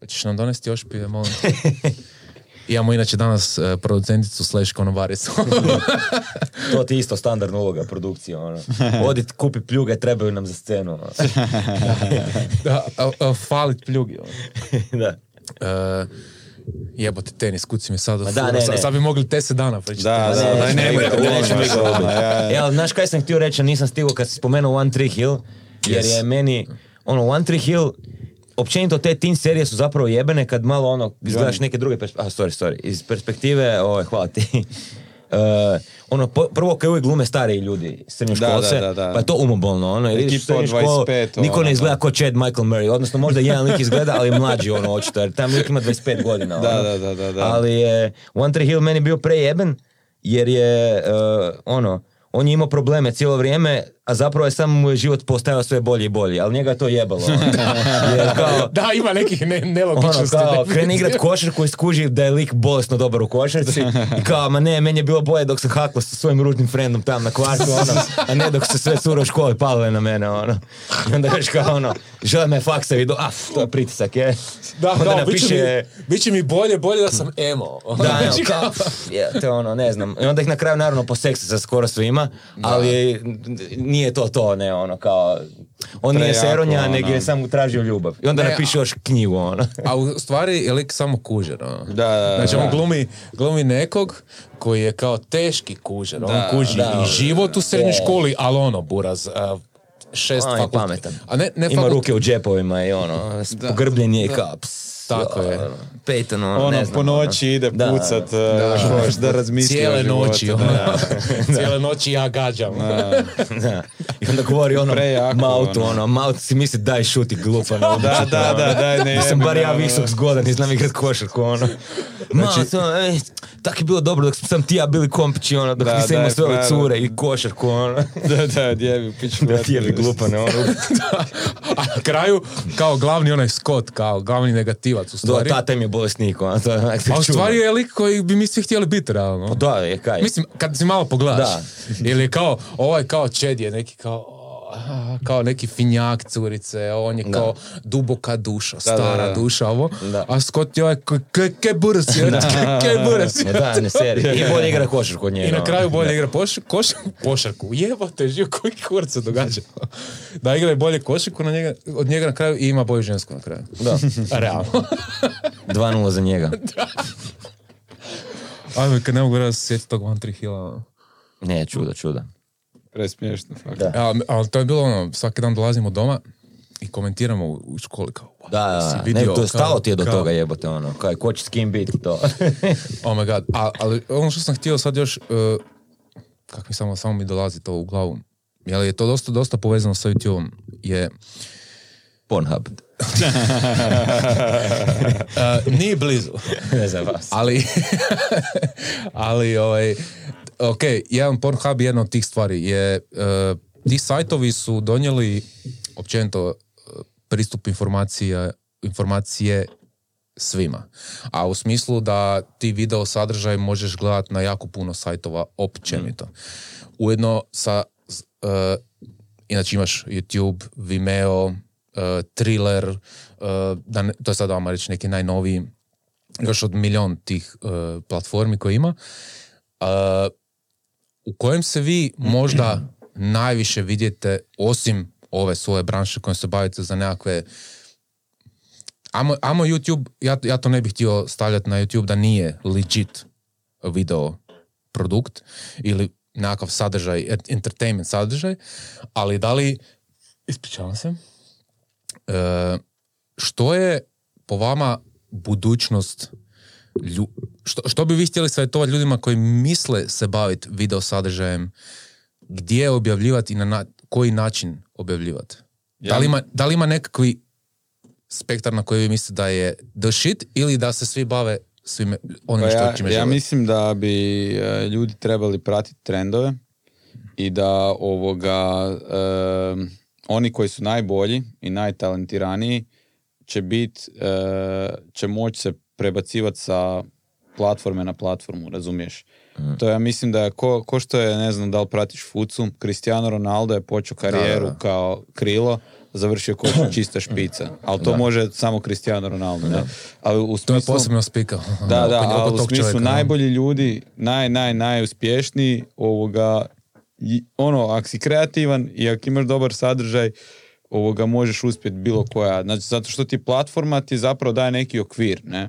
Hoćeš nam donesti još pive, molim? Imamo inače danas e, producenticu slash konobaricu. to ti je isto standardna uloga produkcije. Ono. Odi kupi pljuge, trebaju nam za scenu. ono. da, a, a, falit pljugi. ono. da. E, jebote, tenis, kuci mi sad, da, ne, sad, ne. sad bi mogli te se dana pričati. Da, da, ne, baš, igrati. ono, ja, znaš kaj sam htio reći, nisam stigao kad si spomenuo One Tree Hill, jer Yes. je meni, ono, One Tree Hill, općenito te teen serije su zapravo jebene kad malo ono, izgledaš neke druge perspektive, a sorry, sorry, iz perspektive, ovaj, hvala ti, Uh, ono, po- prvo kad uvijek glume stariji ljudi, srednjoškolce, Da, da, da, pa je to umobolno, ono, jer ideš u Ekipa od srednju školu, 25, niko ne izgleda da. ko Chad Michael Murray, odnosno možda jedan lik izgleda, ali mlađi, ono, očito, jer tam lik ima 25 godina, Da, ono. da, da, da, da. Ali je One Tree Hill meni bio prejeben, jer je, uh, ono, on je imao probleme cijelo vrijeme, a zapravo je samo mu je život postajao sve bolji i bolji, ali njega je to jebalo. ono. Jer kao, Da, ima nekih ne, ono, nelogičnosti. kao, definitivno. krene igrat košarku i skuži da je lik bolesno dobar u košarci i kao, ma ne, meni je bilo bolje dok sam haklo sa svojim ružnim frendom tam na kvartu, ono, a ne dok se sve cure u školi palile na mene, ono. I onda još kao, ono, žele me faksa i do, af, to je pritisak, je. Da, onda kao, napiše, mi, bit će mi bolje, bolje da sam emo. da, Znači, kao, je, to ono, ne znam. I onda ih na kraju naravno poseksa sa skoro svima, ali nije to to, ne, ono, kao, on nije Prejako, seronja, ono. nego je samo tražio ljubav. I onda Ne, napiše još knjigu, ono. A u stvari je lik samo kužer. ono. Da, da, da, Znači on glumi, glumi nekog koji je kao teški kužer. On Da, kuži da. i život u srednjoj školi, ali ono, buraz, a, šest On fakulteta. pametan. A ne, ne Ima fakult- ruke u džepovima i ono, pogrbljen je i kao, ps, Tako je. ono, Peyton, ono, Ono, ne znam. po noći ide Da. pucat, da, da razmisli o Cijele životu, noći, da. ono. Cijele noći ja gađam. Da. I onda govori ono, Prejako, Mautu, ono. ono, Maut si misli daj šuti glupa. Da, Da, da, da, daj, ne jebi bar ja ono. visok zgodan i znam igrat košarku, ono. Znači- Maut, ono, ej, tak je bilo dobro dok sam ti ja bili kompići, ono, dok Da, nisam da, imao sve ove cure i košarku, ono. Da, da, djevi, pičku. Da je glupane, ono. A na kraju, kao glavni onaj Scott, kao glavni negativac u Do, stvari. tata im je bolesnik, ono, to je onak A u stvari je lik koji bi mi svi htjeli biti, realno. Da, je kaj. Mislim, kad si malo pogledaš. Da. Ili kao, ovaj kao Čed je neki kao, kao neki finjak curice, on je Da. kao duboka duša, da, stara da. duša, ovo. Da. A Scott je ovaj, ke, ke buras je, ke, buras je. Da, ne seri. I bolje igra košarku od njega. I na ono. kraju bolje igra poš, koš, košarku. Jebote, živ, koji kurac se događa. Da igra i bolje košarku na njega, od njega na kraju i ima bolju žensku na kraju. Da. Realno. 2-0 za njega. Ajme, kad ne mogu raz sjetiti tog One Tree Hilla. Ne, čuda, čuda. Presmiješno, fakt. Da. Ali, ali to je bilo ono, svaki dan dolazimo doma i komentiramo u, u školi kao, wow, Da, si da, vidio, ne, to je stalo ti je do kao- toga jebote, ono, kao ko će s kim biti to. Oh my god, A, ali ono što sam htio sad još, uh, kako mi samo, samo mi dolazi to u glavu, je li je to dosta, dosta povezano sa YouTube-om, je, Pornhub. uh, nije blizu, ne znam vas. ali, ali ovaj, ok, jedan Pornhub je jedna od tih stvari, je, uh, ti sajtovi su donijeli općenito uh, pristup informacija, informacije svima. A u smislu da ti video sadržaj možeš gledati na jako puno sajtova općenito. Ujedno sa, e, inače imaš YouTube, Vimeo, e, Thriller, e, da ne- to je sad vama reći neki najnoviji, još od milion tih platformi koje ima, u kojem se vi možda najviše vidite, osim ove svoje branše kojom se bavite za nekakve Amo, amo YouTube, ja, ja to ne bih htio stavljati na YouTube da nije legit video produkt ili nekakav sadržaj, ent- entertainment sadržaj, ali da li, ispričavam se, e, što je po vama budućnost što, što bi vi htjeli savjetovati ljudima koji misle se baviti video sadržajem, gdje objavljivati i na, na koji način objavljivati? Da, li ima, da li ima nekakvi spektar na koji vi mislite da je the shit ili da se svi bave svime onim Pa što ja, čime ja žele? mislim da bi e, ljudi trebali pratiti trendove i da ovoga e, oni koji su najbolji i najtalentiraniji će bit, e, će moći se prebacivati sa platforme na platformu, razumiješ? To ja mislim da je, ko, ko što je, ne znam da li pratiš Fucu, Cristiano Ronaldo je počeo karijeru Da, da, da. kao krilo, završio kao čista špica. Ali to može samo Cristiano Ronaldo, ne? Ali u To je smislu, posebno spika. da, da, ali u tog smislu čovjeka, da. najbolji ljudi, naj, naj, najuspješniji, ovoga, i- ono, ako si kreativan i ako imaš dobar sadržaj, ovoga, možeš uspjeti bilo koja. Znači, zato što ti platforma ti zapravo daje neki okvir, ne?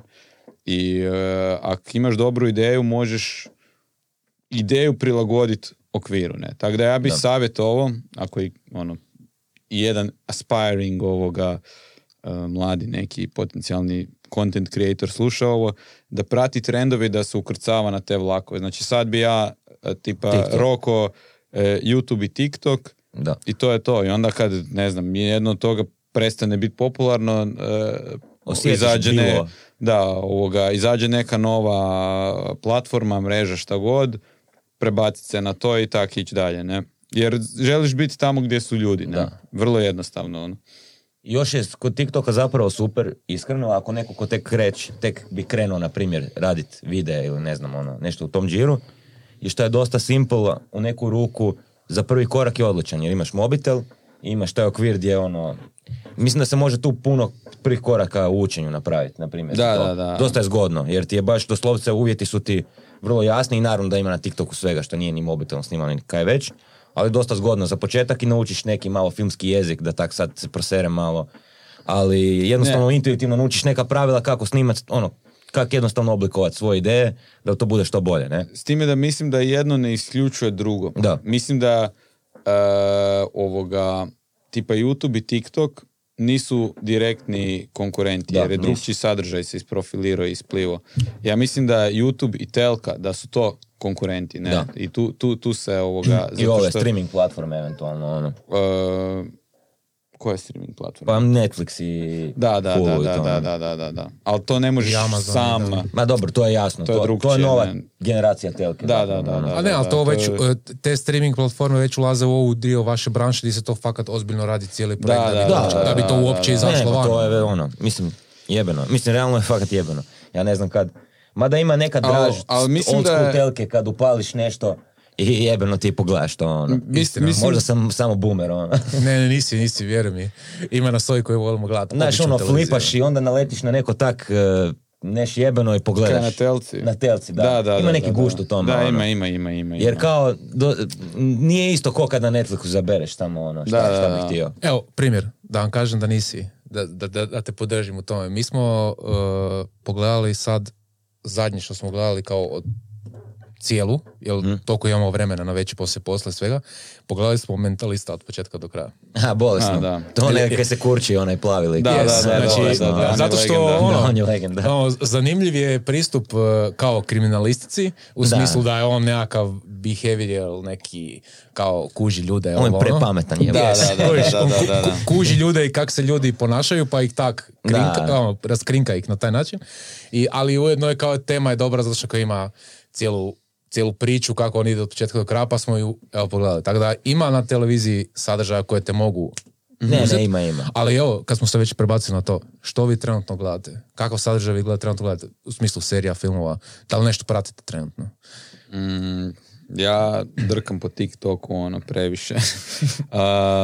I e, ako imaš dobru ideju, možeš ideju prilagoditi okviru, ne? Tako da ja bih savjetovao, ako i ono, jedan aspiring ovoga e, mladi neki potencijalni content creator sluša ovo, da prati trendovi i da se ukrcava na te vlakove. Znači sad bi ja e, tipa TikTok. roko e, YouTube i TikTok Da. i to je to. I onda kad, ne znam, jedno od toga prestane biti popularno, e, Osjetiš izađe, ne- bilo. da, ovoga, izađe neka nova platforma, mreža, šta god, prebaciti se na to i tak ići dalje, ne? Jer želiš biti tamo gdje su ljudi, ne? Da. Vrlo jednostavno, ono. Još je kod TikToka zapravo super, iskreno, ako neko ko tek kreć, tek bi krenuo, na primjer, radit videa ili ne znam, ono, nešto u tom džiru, i što je dosta simple, u neku ruku, za prvi korak je odličan, jer imaš mobitel, imaš taj okvir gdje ono, mislim da se može tu puno prvih koraka u učenju napraviti, na primjer. Da, to. da, da. Dosta je zgodno, jer ti je baš doslovce uvjeti su ti vrlo jasni i naravno da ima na TikToku svega što nije ni mobitelom snimano ni kaj već, ali dosta zgodno za početak i naučiš neki malo filmski jezik da tak sad se prosere malo. Ali jednostavno intuitivno naučiš neka pravila kako snimati, ono, kako jednostavno oblikovati svoje ideje da to bude što bolje, ne? S time da mislim da jedno ne isključuje drugo. Da. Mislim da e, ovoga tipa YouTube i TikTok nisu direktni konkurenti, Da, jer je drugčiji sadržaj se isprofilirao i isplivo. Ja mislim da YouTube i Telka, da su to konkurenti, ne? Da. I tu, tu, tu se ovoga... I zato ove što, streaming platforme eventualno, ono. e, koja je streaming platforma? Pa Netflix i Da, da, Hulu da, i da, to, da, ono. da, da, da, da. Ali to ne možeš Amazon, sam... da. Ma dobro, to je jasno. To To, je to, drugčije, je nova ne. generacija telke. Da, da, da, ono. da. A ne, ali to to već, je- e, te streaming platforme već ulaze u ovu dio vaše branše gdje se to fakat ozbiljno radi cijeli projekt Da, da, bi, da, to- da, da bi to da, uopće da, da. Ne, izašlo pa van. to je ono, mislim, jebeno. Mislim, realno je fakat jebeno. Ja ne znam kad, mada ima nekad Al- draž, al mislim old da telke kad upališ nešto i jebeno ti pogledaš to, ono. Mis- mislim, Možda sam samo boomer, ono. Ne, ne, nisi, nisi, vjeruj mi. Ima nas ovi koji volimo gledati. Znaš, ono, televiziju. flipaš i onda naletiš na neko tak e, neš jebeno i pogledaš. Kaj, na telci? Na telci, da. Da, da, ima da, neki da, gušt u tome. Da, ono. ima, ima, ima, ima. Jer kao, do- nije isto ko kad na Netflixu zabereš tamo ono, šta, Da, šta bih htio. Evo, primjer, da vam kažem da nisi, da, da, da, da te podržim u tome. Mi smo uh, pogledali sad, zadnje što smo gledali kao od cijelu, jer Mhm. toliko imamo vremena na veći poslije posla i svega, pogledali smo mentalista od početka do kraja. A, bolesno. A, da. To onaj kaj se kurči, onaj plavi lik. Da, Yes, da, da, znači, da, da, da, on je zato što legenda. ono, Da, on je legenda. ono, zanimljiv je pristup uh, kao kriminalistici, u Da. smislu da je on nekakav behavioral, neki kao kuži ljude. On je ono. prepametan je. Da, da, da, da, da, da, da. ku- kuži ljude i kako se ljudi ponašaju, pa ih tak krinka, Da. ono, raskrinka ih na taj način. I, ali ujedno je kao tema je dobra zato što kao ima cijelu cijelu priču kako on ide od početka do kraja, pa smo ju evo pogledali. Tako da ima na televiziji sadržaja koje te mogu Ne, ne, ima, ima. Ali evo, kad smo se već prebacili na to, što vi trenutno gledate? Kakav sadržaj vi gledate, trenutno gledate? U smislu serija, filmova? Da li nešto pratite trenutno? Mm, ja drkam po TikToku, ono, previše.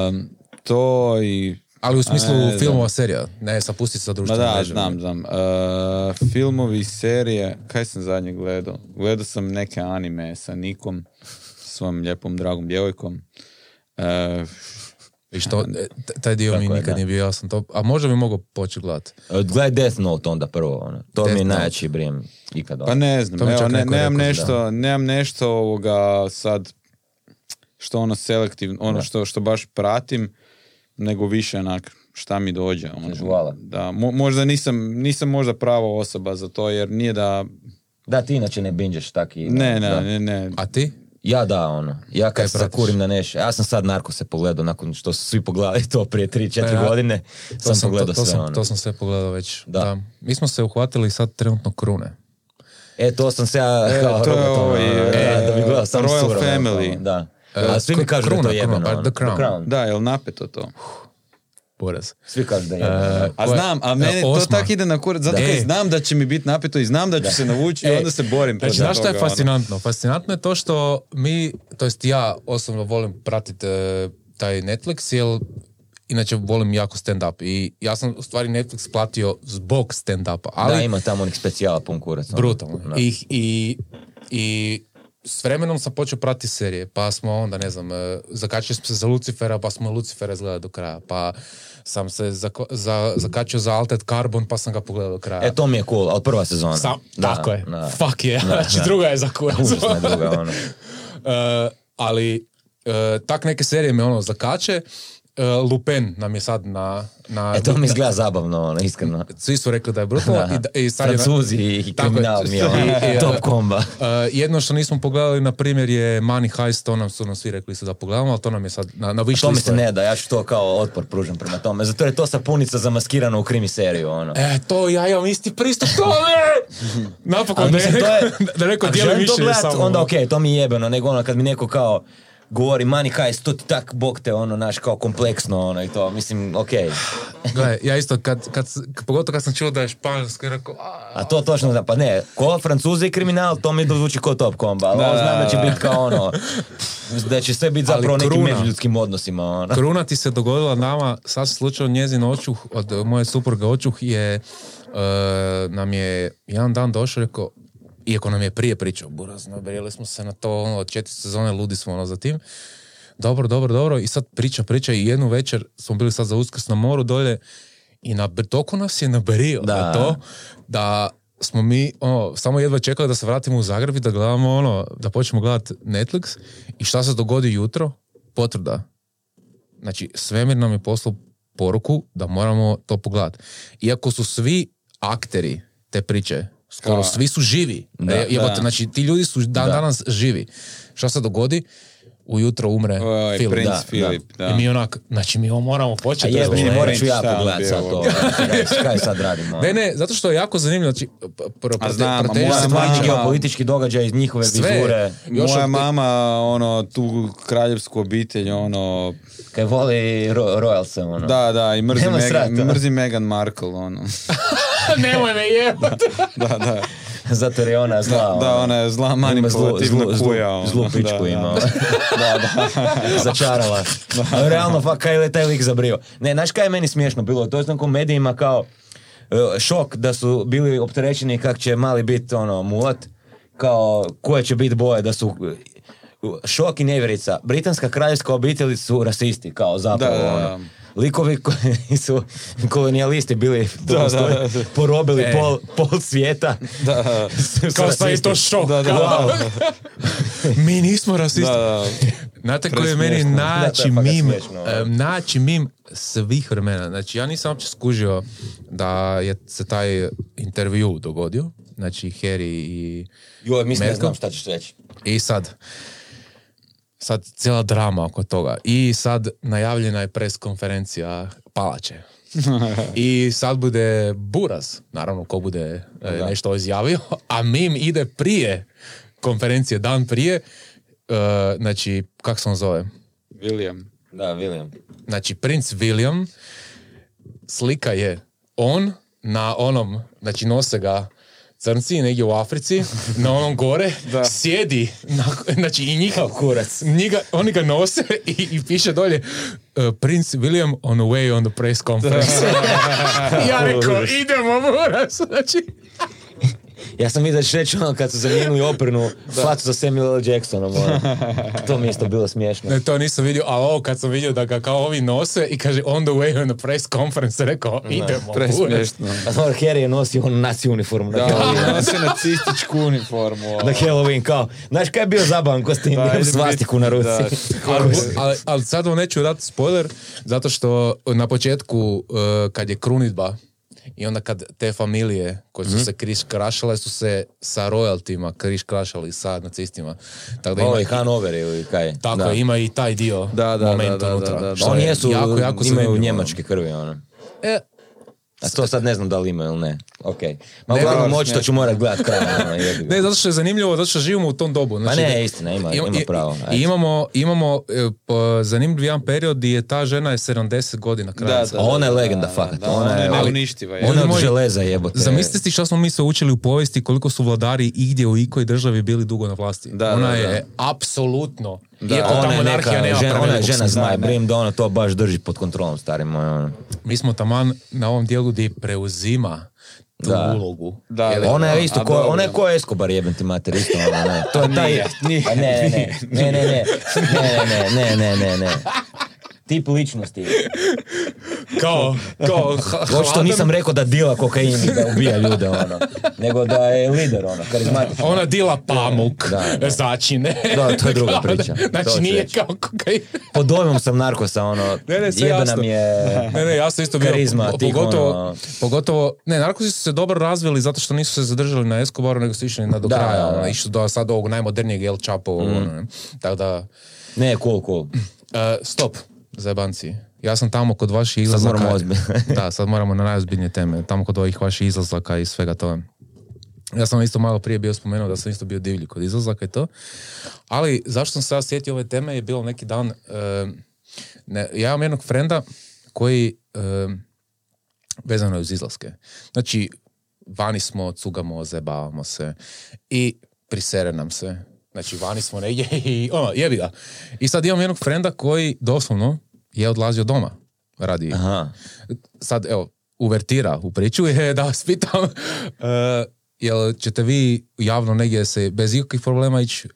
Um, to i... Ali u smislu ne, filmova, da. serija, ne sa Ma društvenim da, mrežama. znam, znam. Uh, filmovi, serije, kaj sam zadnje gledao? Gledao sam neke anime sa Nikom, svojom lijepom, dragom djevojkom. Uh, I što, e, taj dio mi Tako je, nikad da. nije bio jasan. To, a možda bi mogao početi gledati. Gledaj Death Note onda prvo, ono. To mi Death je Note. najjači brijem ikad. Pa ne znam, To mi evo, ne, nemam, nešto, nemam nešto ovoga sad što ono selektivno, ono što, što baš pratim, nego više onak šta mi dođe. Ono. Da, mo- možda nisam, nisam možda prava osoba za to, jer nije da... Da, ti inače ne binđeš tak i... Ne, da. ne, ne, ne. A ti? Ja da, ono. Ja kad se zakurim na nešto. Ja sam sad narko se pogledao nakon što su svi pogledali to prije 3-4 Ja, godine. To sam pogledao to, to sve, sam, ono. to sam sve pogledao već. Da. Mi smo se uhvatili sad trenutno krune. E, to sam se ja E, to je ono, ovaj, da, e, da bi gledao sam Royal surovo, Family. ono, Da. A svi mi kažu da je to Kruna, jebeno. Kruna, ono. The Crown. Da, jel napeto to? Poraz. Svi kažu da je. E, A znam, a meni to osma. tak ide na kurac, zato Da. kad E. znam da će mi biti napeto i znam da ću se navući i E, onda se borim. Znači, znaš šta je ono. fascinantno? Fascinantno je to što mi, to jest ja osobno volim pratiti e, taj Netflix, jer inače volim jako stand-up. I ja sam u stvari Netflix platio zbog stand-upa. Ali da, ima tamo onih specijala pun kurac. ono. brutalno. Da. I, i, I s vremenom sam počeo pratiti serije, pa smo onda, ne znam, e, zakačili smo se za Lucifera, pa smo Lucifera izgledali do kraja, pa sam se zako- za, zakačio za Altered Carbon, pa sam ga pogledao do kraja. E, to mi je cool, ali prva sezona. Sam, Da, tako je. Da. Fuck je. Da, znači, druga je za kurac. Užasna druga, ono. E, ali e, tak neke serije me ono zakače. E, Lupin nam je sad na... na E, to mi izgleda zabavno, ono, iskreno. Svi su rekli da je brutalno. I, i sad je Francuzi i je. kriminal mi je, ono, I- i- top komba. E, jedno što nismo pogledali, na primjer, je Money Heist, to nam su nam svi rekli da pogledamo, ali to nam je sad na, na wish To mi se ne da, ja ću to kao otpor pružam prema tome. Zato je to sapunica zamaskirana u krimi seriju, ono. E, to ja imam isti pristup tome! Napokon da je to je, da neko dijeli želim to gledat, onda okej, to mi je jebeno, nego ono kad mi neko kao govori money heist, to ti tak bog te ono, naš kao kompleksno ono i to, mislim, okej. Gle, ja isto, kad, kad, pogotovo kad sam čuo da je španjolski, rekao, a, A to točno da, pa ne, ko francuzi i kriminal, to mi zvuči ko top komba, ali Da, ovo znam da će da, da. biti kao ono, da će sve biti zapravo nekim kruna. međuljudskim odnosima, ono. Kruna ti se dogodila nama, sad slučajno njezin očuh, od moje supruge očuh je, e, nam je jedan dan došao rekao, iako nam je prije pričao, buraz, nabrijeli smo se na to, ono, od četiri sezone ludi smo ono za tim. Dobro, dobro, dobro. I sad priča, priča i jednu večer smo bili sad za uskrs na moru dolje i na toliko nas je nabrio Da. na to da smo mi ono, samo jedva čekali da se vratimo u Zagreb i da gledamo ono, da počnemo gledati Netflix i šta se dogodi jutro? Potvrda. Znači, svemir nam je poslao poruku da moramo to pogledati. Iako su svi akteri te priče, skoro Kao- svi su živi. Da, E, jebote, da. Znači, ti ljudi su dan Da. danas živi. Šta se dogodi? Ujutro umre Oj, film. princ da, Filip, da. I mi onak, znači mi ovo moramo A početi. jebe, razumiješ? morat ću ja pogledat sad to. Kaj- Kaj sad radimo? Ne, ne, zato što je jako zanimljivo. Znači, p- pro, A znam, a proteže moja mama- geopolitički događaj iz njihove Sve. vizure. Još Moja od- mama, ono, tu kraljevsku obitelj, ono, Kaj voli ro- Royalse, ono. da, da, i mrzi, Megan, mrzi Meghan Markle, ono. Nemoj me jebati. da, da. Zato jer je ona zla. Da, da, ona je zla manipulativna zlu, zlu, kuja, ono. Zlu pičku Da, ima. da. da, da. Začarala. Ali Realno, fa, kaj je taj lik zabrio. Ne, znaš kaj je meni smiješno bilo? To je znam ko medijima kao e, šok da su bili opterećeni kak će mali biti ono mulat. Kao koje će biti boje da su e, šok i nevjerica. Britanska kraljevska obitelj su rasisti, kao zapravo. Da, da, ono. da. Likovi koji su kolonijalisti bili Da, da, da. porobili E. pol, pol svijeta. Da, Kao sad je to šok. da, da, kao, da. Mi nismo rasisti. Da, da. Znate koji je meni naći mim, naći mim svih vremena. Znači, ja nisam uopće skužio da je se taj intervju dogodio. Znači, Harry i... Joj, mislim ne znam šta ćeš reći. I sad, sad cijela drama oko toga. I sad najavljena je pres konferencija Palače. I sad bude Buraz, naravno ko bude e, nešto izjavio, a Mim ide prije konferencije, dan prije, e, znači, kak se on zove? William. Da, William. Znači, princ William, slika je on na onom, znači nose ga crnci negdje u Africi, na onom gore, Da. sjedi, na, znači i njih, kurac. njega, oni ga nose i, i piše dolje uh, Prince William on the way on the press conference. ja rekao, idemo buras, znači... Ja sam vidio da ćeš reći ono kad su zamijenili opernu facu za Samuel L. Jacksonom. Ono. To mi je isto bilo smiješno. Ne, to nisam vidio, ali ovo kad sam vidio da ga kao ovi nose i kaže on the way on the press conference, rekao, idemo. Presmiješno. Harry je nosio onu naci uniformu na Da, Halloween. nosi nacističku uniformu. ono. Na Halloween, kao. Znaš kaj je bio zabavan kostim? Da, Imam idem svastiku na ruci. da. ali, ali, ali sad vam neću dati spoiler, zato što na početku uh, kad je krunitba i onda kad te familije koje su se križ krašale su se sa royaltima križ krašali sa nacistima. Tako da ima, je Hanover ili kaj? tako da. ima i taj dio Da, da, moment da, da, unutra. da, da. što Oni je jesu, jako, jako imaju njemačke krvi, ono. E, A to sad ne znam da li ima ili ne. Ok. Ma Ne, uglavnom očito ne. ću morat gledat kraj. ono. Ne, zato što je zanimljivo, zato što živimo u tom dobu. Znači, ne, da- istina, ima- ima i- pravo, I ajde. imamo, imamo po- zanimljiv jedan period gdje je ta žena je 70 godina kraja. Da, A ona je legenda, fakat. Da, Ona je- neuništiva. Ona je od železa jebote. Zamislite si što smo mi sve učili u povijesti, koliko su vladari igdje u ikoj državi bili dugo na vlasti. Da, ona da, je apsolutno, Da. iako Ona je monarhija neka, nema žena, ona je žena zmaj, ne. brim da ona to baš drži pod kontrolom, stari moj. Ono. Mi smo taman na ovom dijelu gdje preuzima tu Da. ulogu. Da, da. Ona je isto, ko, ona je ko Escobar jebem ti mater, isto ona, ne. To je taj... Nije, nije, A ne, ne, ne, ne, ne, ne, ne, ne, ne, ne, ne. Tip ličnosti. Kao, kao, Očito nisam rekao da dila kokain i da ubija ljude, ono. Nego da je lider, ono, karizmatičan. Ona dila pamuk, Da, da. začine. Da, to je druga priča. Znači nije reći. kao kokain. Pod dojmom sam narkosa, ono, Ne, ne, sve jasno. mi je... Ne, ne, ja sam isto bio, Karizma tih, pogotovo, ono- pogotovo, ne, narkosi su se dobro razvili zato što nisu se zadržali na Escobaru, nego su išli na do Da, kraja, da, da. ono, išli do sad ovog najmodernijeg El Chapo, ono, ne. tako da, Ne, cool, cool. e, stop, zajebanci. Ja sam tamo kod vaših izlazaka. moramo ozbiljno. da, sad moramo na najozbiljnije teme. Tamo kod ovih vaših izlazaka i svega toga. Ja sam isto malo prije bio spomenuo da sam isto bio divlji kod izlazaka i to. Ali zašto sam se ja sjetio ove teme je bilo neki dan... e, ne, ja imam jednog frenda koji e, vezano je uz izlaske. Znači, vani smo, cugamo, zajebavamo se i prisere nam se. Znači, vani smo negdje i ono, jebi ga. I sad imam jednog frenda koji doslovno je odlazio doma radi. Aha. Sad, evo, uvertira u priču je da vas pitam, e, jel ćete vi javno negdje se bez ikakvih problema ići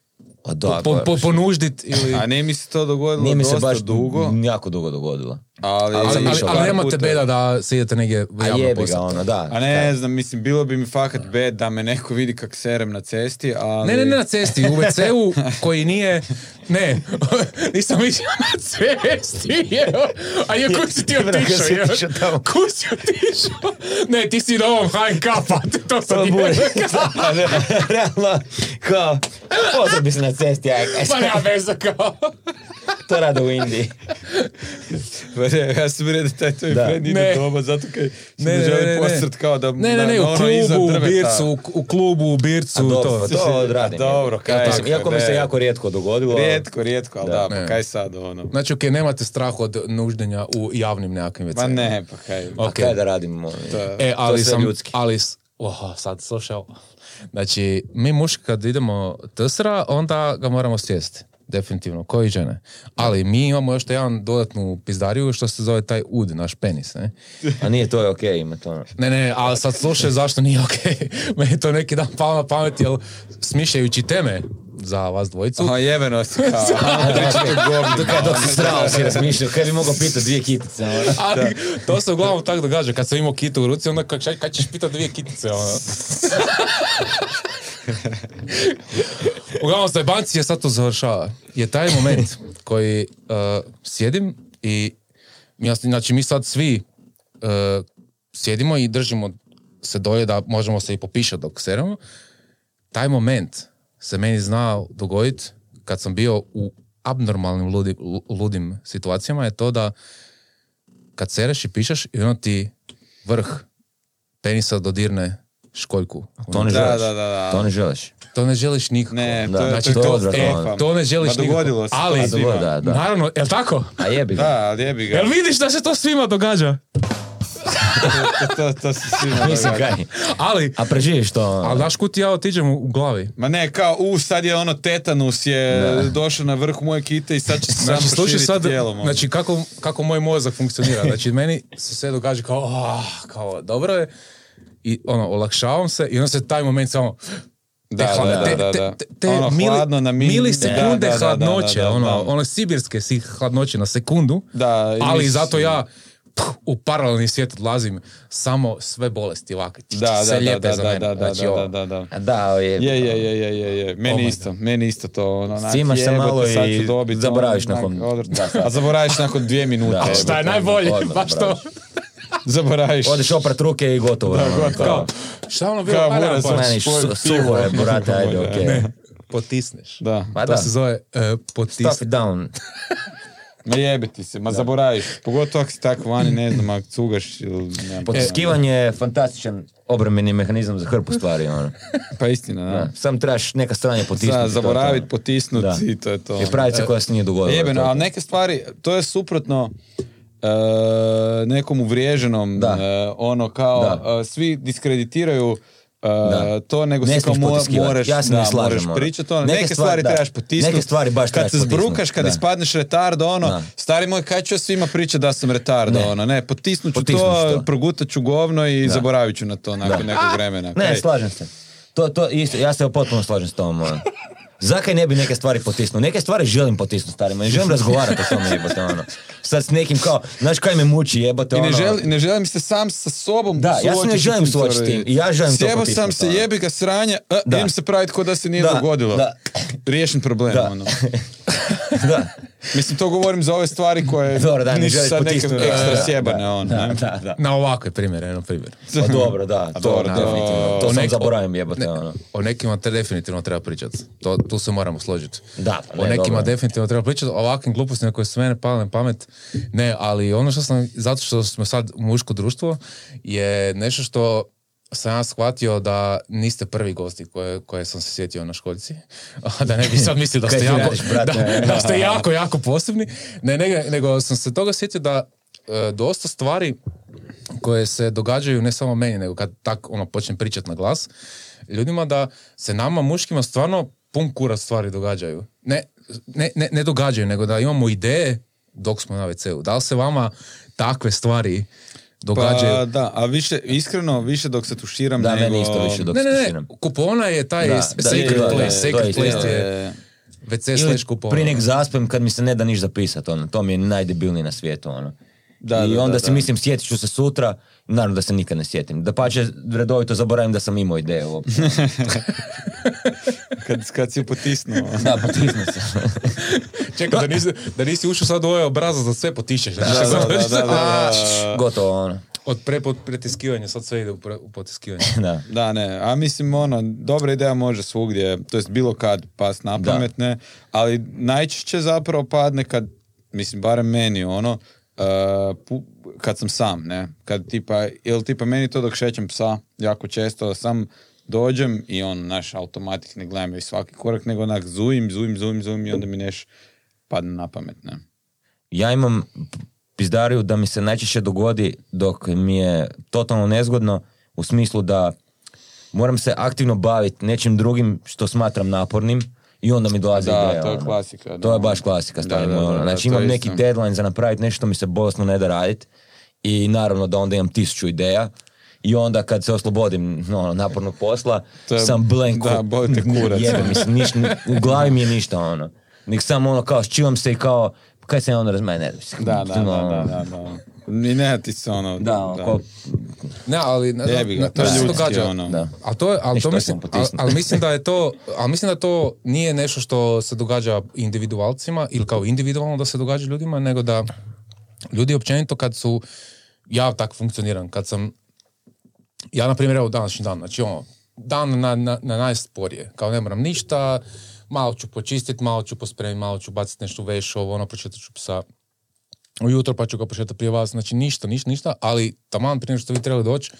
da, po, po, baš. ponuždit ili... A nije mi se to dogodilo Nije mi se dosta baš dugo, jako dugo dogodilo. Ali, ali ali, sam ali, išao ali par nemate puta. beda da se idete negdje A javno jebi ga, ono, da. A ne znam, mislim, bilo bi mi fakat bed da me neko vidi kak serem na cesti, ali... Ne, ne, ne na cesti, u WC-u koji nije, ne, nisam mislio na cesti, jeo. a je kuj si ti otišao. Kuj si otišao, ne, ti si na ovom HNK, pa ti to sad To je, bude. Realno, kao, pozdrav bi se na cesti, aj, aj, pa nema veze kao. to rade u Indiji. Ne, ja sam vidio da taj tvoj friend ide Ne. doma zato kaj se Ne, ne, ne, želi ne, ne. posret kao da Ne, ne, ne, na u ono iza klubu, u. Bircu, u, u klubu, u Bircu, A dobro, to. to odradim. Dobro, kaj, Mislim, Iako mi se jako rijetko dogodilo. Rijetko, rijetko, ali Da. da, pa kaj sad ono? Znači, okej, nemate strah od nuždenja u javnim nekakvim Pa WC-ima. ne, pa kaj. A Ok. kaj da radimo? E, ali sve sam, ljudski. ali, s- oha, sad slušaj ovo. Znači, mi muški kad idemo trsra, onda ga moramo sjesti. Definitivno, koji žene. Ali mi imamo još jedan dodatnu pizdariju što se zove taj ud, naš penis, ne? A nije to je okej, ima to. Ne, ne, ali sad slušaj zašto nije okej. Meni je to neki dan palo na pamet, jer smišljajući teme za vas dvojicu, Aha, jebeno si kao. Dok, dok si strao si razmišljao, kaj bi mogao pitati dvije kitice. ono. ali to se uglavnom tako događa. Kad sam imao kitu u ruci, onda kad, kad ćeš pitati dvije kitice, ono. Uglavnom, zajbanci je sad to završava. Je taj moment koji uh, sjedim i ja, znači mi sad svi uh, sjedimo i držimo se dolje da možemo se i popišati dok seremo. Taj moment se meni zna dogoditi kad sam bio u abnormalnim ludi, ludim situacijama je to da kad sereš i pišeš i ono ti vrh penisa dodirne školjku. To ne Da, želiš. da, da, da. To ne želiš. To ne želiš nikako. Ne, Da, to, je- znači to, to e. To ne želiš Pa nikako. dogodilo se to Ali, svima. Da, da. naravno, jel tako? A jebi ga. Da, ali jebi ga. Jel vidiš da se to svima događa? to, to, to se svima Mislim kaj. Ali, A preživiš to. ali znaš kud ti ja otiđem u, u glavi? Ma ne, kao, u, sad je ono tetanus je došao na vrh moje kite i sad će se Znači, sam proširiti sad, tijelom. ono. znači kako, kako moj mozak funkcionira. Znači, meni se sve događa kao, ah, kao, dobro je. I ono, olakšavam se i onda se taj moment samo... Da, te da, te- da, da. te- te Ono, mili- hladno na min- milisekunde da, da, da, hladnoće, da, da, ono, da. ono sibirske si hladnoće na sekundu, Da, i ali mis- zato ja puh, u paralelni svijet odlazim samo sve bolesti ovakve. Da, da, sve da, lijepe da, za mene. da, da, Znači, da, da, da. Da, je. Je, je, je, je, je, je. Meni Oh isto, meni isto to. Ono, onak, Snimaš se jebote, malo i dobit, zaboraviš ono, nakon- onak, odvrat- da. A zaboraviš nakon dvije minute. Da. Šta je ono. najbolje, baš to. Zaboraviš. Odeš oprat ruke i gotovo. Da, ono, gotovo. kao, Šta ono bilo? Kao pa- Meni suho je, brate, ajde, okej. Ne, potisneš. Da. Pa to da, se zove uh, stuff potisneš. it down. Ma jebe ti se, ma zaboraviš. Pogotovo ako si tako vani, ne znam, ako cugaš ili... Potiskivanje je fantastičan obrambeni mehanizam za hrpu stvari. Ono. Pa istina, da. Da. Sam trebaš neka stranja potisnuti. To, zaboravit, ono. potisnut Da. i to je to. I praviti se koja se nije dogodila. Jebeno, ali neke stvari, to je suprotno e, nekom uvriježenom, Da. e, ono kao, Da. e, svi diskreditiraju Da. to, nego Ne se kao mo- moraš, Ja se da, ne slažem, moraš ono. pričati, ono, Neke neke, stvari, da. trebaš potisnuti. Neke stvari baš Kad se zbrukaš, kad da. ispadneš retard, ono, Da. stari moj, kaj ću ja svima pričati da sam retard, Ne. ono, ne, potisnut ću to, to. progutat ću govno i Da. zaboravit ću na to nakon nekog vremena. Ne, slažem se. To, to isto, ja se potpuno slažem s tom. ono. Zakaj ne bi neke stvari potisnuo? Neke stvari želim potisnuti starima. Ne želim razgovarati o tome jebote ono. Sad s nekim kao, znaš kaj me muči jebote I ono. ne, želi, ne želim se sam sa sobom Da, ja se ne želim suočiti s tim. I ja želim to Sjebao sam potisnuti, se, ono. jebi ga sranja, a, Da. idem se praviti ko da se nije Da, dogodilo. da. Riješen problem, Da. ono. da. Mislim, to govorim za ove stvari koje Dobro, da, ne nisu sad neke ekstra Da, sjebane, da, ono. Da, ne? da, da. Na ovakve primjere, jedno primjer. Pa dobro, da. To, dobro, definitivno. to- To sam Nek- zaboravim jebote Ne, ono. O nekima te definitivno treba pričati. To, tu se moramo složiti. Da, pa o ne, nekima dobro. definitivno treba pričati. O ovakvim glupostima koje su mene pale na pamet. Ne, ali ono što sam, zato što smo sad muško društvo, je nešto što sam ja shvatio da niste prvi gosti koje, koje sam se sjetio na školjci. da ne bi sad mislio da ste jako, da, da ste jako, jako posebni. Ne, nego, nego sam se toga sjetio da e, dosta stvari koje se događaju ne samo meni, nego kad tak ono počnem pričati na glas, ljudima da se nama muškima stvarno pun kurac stvari događaju. Ne, ne, ne, ne događaju, nego da imamo ideje dok smo na WC-u. Da li se vama takve stvari događaju? Pa da, a više, iskreno, više dok se tuširam Da, nego... meni isto više dok ne, se ne, ne, tuširam. kupona je taj Da, da, secret da, place, da, secret place je WC Ili slash kupona. prije nek zaspem kad mi se ne da niš zapisat, ono. To mi je najdebilnije na svijetu, ono. Da, I da, onda da, si da. mislim sjetit ću se sutra, naravno da se nikad ne sjetim. Da pače redovito zaboravim da sam imao ideju uopće. kad, kad si potisnuo. da, potisnu se. Čekaj, da nisi, da nisi ušao sad u ovaj obrazac da sve potišeš. Da, da, da, da, da, da. Gotovo, ono. Od pre, pretiskivanja, sad sve ide u, pre, u potiskivanje. Da. Da, ne, a mislim ono, dobra ideja može svugdje, to jest bilo kad pas na Da. pamet, ne, ali najčešće zapravo padne kad, mislim, barem meni, ono, uh, kad sam sam, ne, kad tipa, ili tipa meni to dok šećem psa, jako često sam dođem i on, naš automatik ne gledam i svaki korak, nego onak zujim, zujim, zujim, zujim i onda mi neš padne na pamet, ne. Ja imam pizdariju da mi se najčešće dogodi dok mi je totalno nezgodno u smislu da moram se aktivno baviti nečim drugim što smatram napornim i onda mi dolazi Da, ideja. to je ono. klasika, da. To je baš klasika, da, moj, ono. Znači imam neki deadline za napraviti nešto što mi se bolesno ne da raditi i naravno da onda imam tisuću ideja i onda kad se oslobodim no, napornog posla, To je- sam blank. da, boli te kurac. Jebe mi se, niš- u glavi mi je ništa ono. Nek samo ono kao ščivam se i kao, kaj se ja onda razmaje, ne znam. Da, da, da, ono, da, da, da. I ne ti se ono... Da, kao, Ne, ali ne, Jebi ga, to je ljudski, događa. ono. Da. Ali to je, ali to mislim, ali mislim da je to, ali mislim da to nije nešto što se događa individualcima ili kao individualno da se događa ljudima, nego da ljudi općenito kad su, ja tako funkcioniram, kad sam, ja na primjer evo današnji dan, znači ono, dan na, na, na najsporije, kao ne moram ništa, malo ću počistiti, malo ću pospremiti, malo ću baciti nešto veš, ovo, ono, pročitat ću psa, ujutro pa ću ga prošetati prije vas, znači ništa, ništa, ništa, ali taman prije što vi trebali doći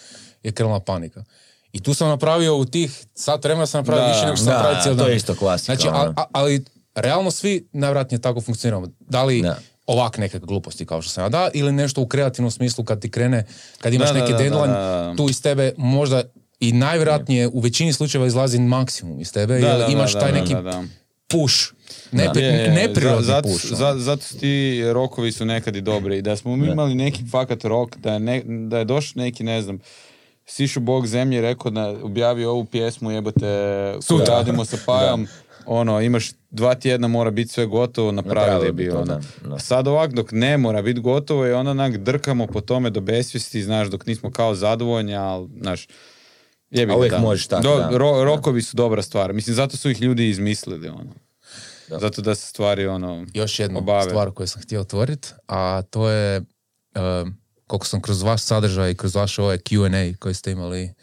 je krenula panika. I tu sam napravio u tih sat vremena sam napravio Da, više nego što sam napravio cijeli to dan. je isto klasika, Znači, a- ono. a- ali realno svi najvjerojatnije tako funkcioniramo. Da li Da. ovak neke gluposti kao što sam ja da, ili nešto u kreativnom smislu kad ti krene, kad imaš Da, neki deadline, tu iz tebe možda i najvjerojatnije u većini slučajeva izlazi maksimum iz tebe, Da, jer da, da, imaš da, taj da, neki da, da. push, nepri, Je, je, neprirodni za- zato, push. ono. za- zato su ti rokovi su nekad i dobri. I da smo mi imali neki fakat rok, da je, ne, da je došao neki, ne znam, Sišu Bog zemlje i rekao da objavio ovu pjesmu, jebote, koju radimo sa Pajom, ono, imaš dva tjedna, mora biti sve gotovo, napravili bi bi to, ono. da, da. Sad ovak, dok ne mora biti gotovo i onda onak drkamo po tome do besvijesti, znaš, dok nismo kao zadovoljni, ali, znaš, jebi uvijek da. možeš tako, Do- da. ro- rokovi su dobra stvar. Mislim, zato su ih ljudi izmislili, ono. Da. Zato da se stvari, ono, još jednu obave. stvar koju sam htio otvoriti, a to je um, koliko sam kroz vaš sadržaj i kroz vaš ovaj Q&A koji ste imali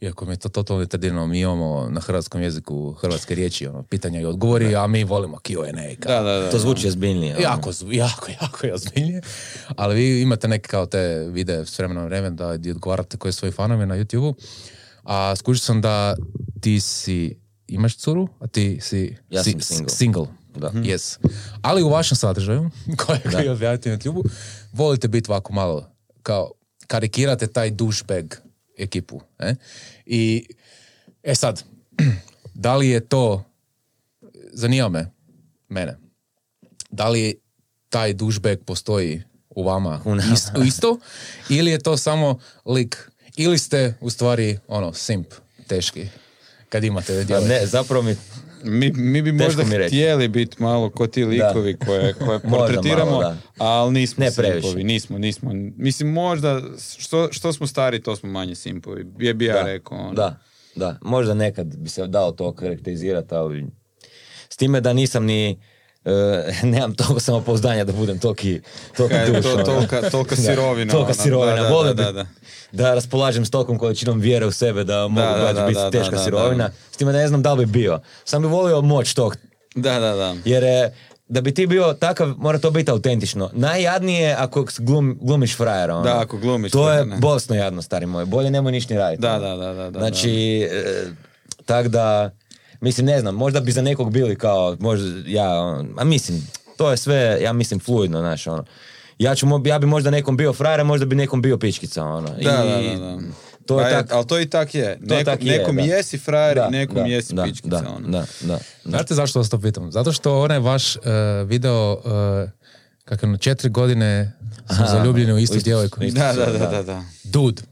iako mi je to totalno retardirano, mi imamo na hrvatskom jeziku hrvatske riječi, ono, pitanja i odgovori, a mi volimo Q&A. kao. Da, da, da. To zvuči ozbiljnije. ono. Jako, jako, jako je ozbiljnije. Ali vi imate neke kao te videe s vremena na vrijeme da odgovarate koji svoji fanovi na YouTube-u. A skužio sam da ti si, imaš curu, a ti si, Ja si sam single. single. Da. Yes. Ali u vašem sadržaju, koje koji objavite na YouTube-u, volite biti ovako malo, kao karikirate taj douchebag ekipu. E? I, e sad, da li je to, zanima me, mene, da li taj douchebag postoji u vama isto, isto ili je to samo lik ili ste u stvari ono simp teški kad imate Pa djevojke. ne, zapravo mi Mi, mi bi Teško možda mi htjeli biti malo ko ti likovi koje, koje Možda portretiramo, malo, da. ali nismo Ne previše. simpovi. Nismo, nismo. Mislim, možda što, što smo stari, to smo manje simpovi. Je bi ja da, rekao. ono. da, da, možda nekad bi se dao to karakterizirati, ali s time da nisam ni e, nemam toliko samopouzdanja da budem toliki, toliki Kaj duš, to, ono. tolika, tolika Da, sirovina. Tolika ono. sirovina. Da, da, Volio da, da, da. da raspolažem s tolikom količinom vjere u sebe da mogu da, baš da, biti da, teška da, da, sirovina. da. S time da ne znam da li bi bio. Sam bi volio moć tog. Da, da, da. Jer e, da bi ti bio takav, mora to biti autentično. Najjadnije je ako glum, glumiš frajera. Ono. Da, ako glumiš To je ne. bolesno jadno, stari moj. Bolje nemoj ništa ni raditi. Da, ono. da, da, da, da, Znači, e, tak da, mislim, ne znam, možda bi za nekog bili kao, možda, ja, a mislim, to je sve, ja mislim, fluidno, znaš, ono. Ja, ću, mo- ja bi možda nekom bio frajer, a možda bi nekom bio pičkica, ono. Da, I da, da, da. To je Pa tak, ali to i tak je. To Neko, tak je, nekom da. jesi frajer, da, i nekom da, jesi da, pičkica. Da, ono. da, da, da. Znate zašto vas to pitam? Zato što onaj vaš e, video uh, kako ono, četiri godine sam Aha, zaljubljeni u istu djevojku. da, da, da, da. Dude,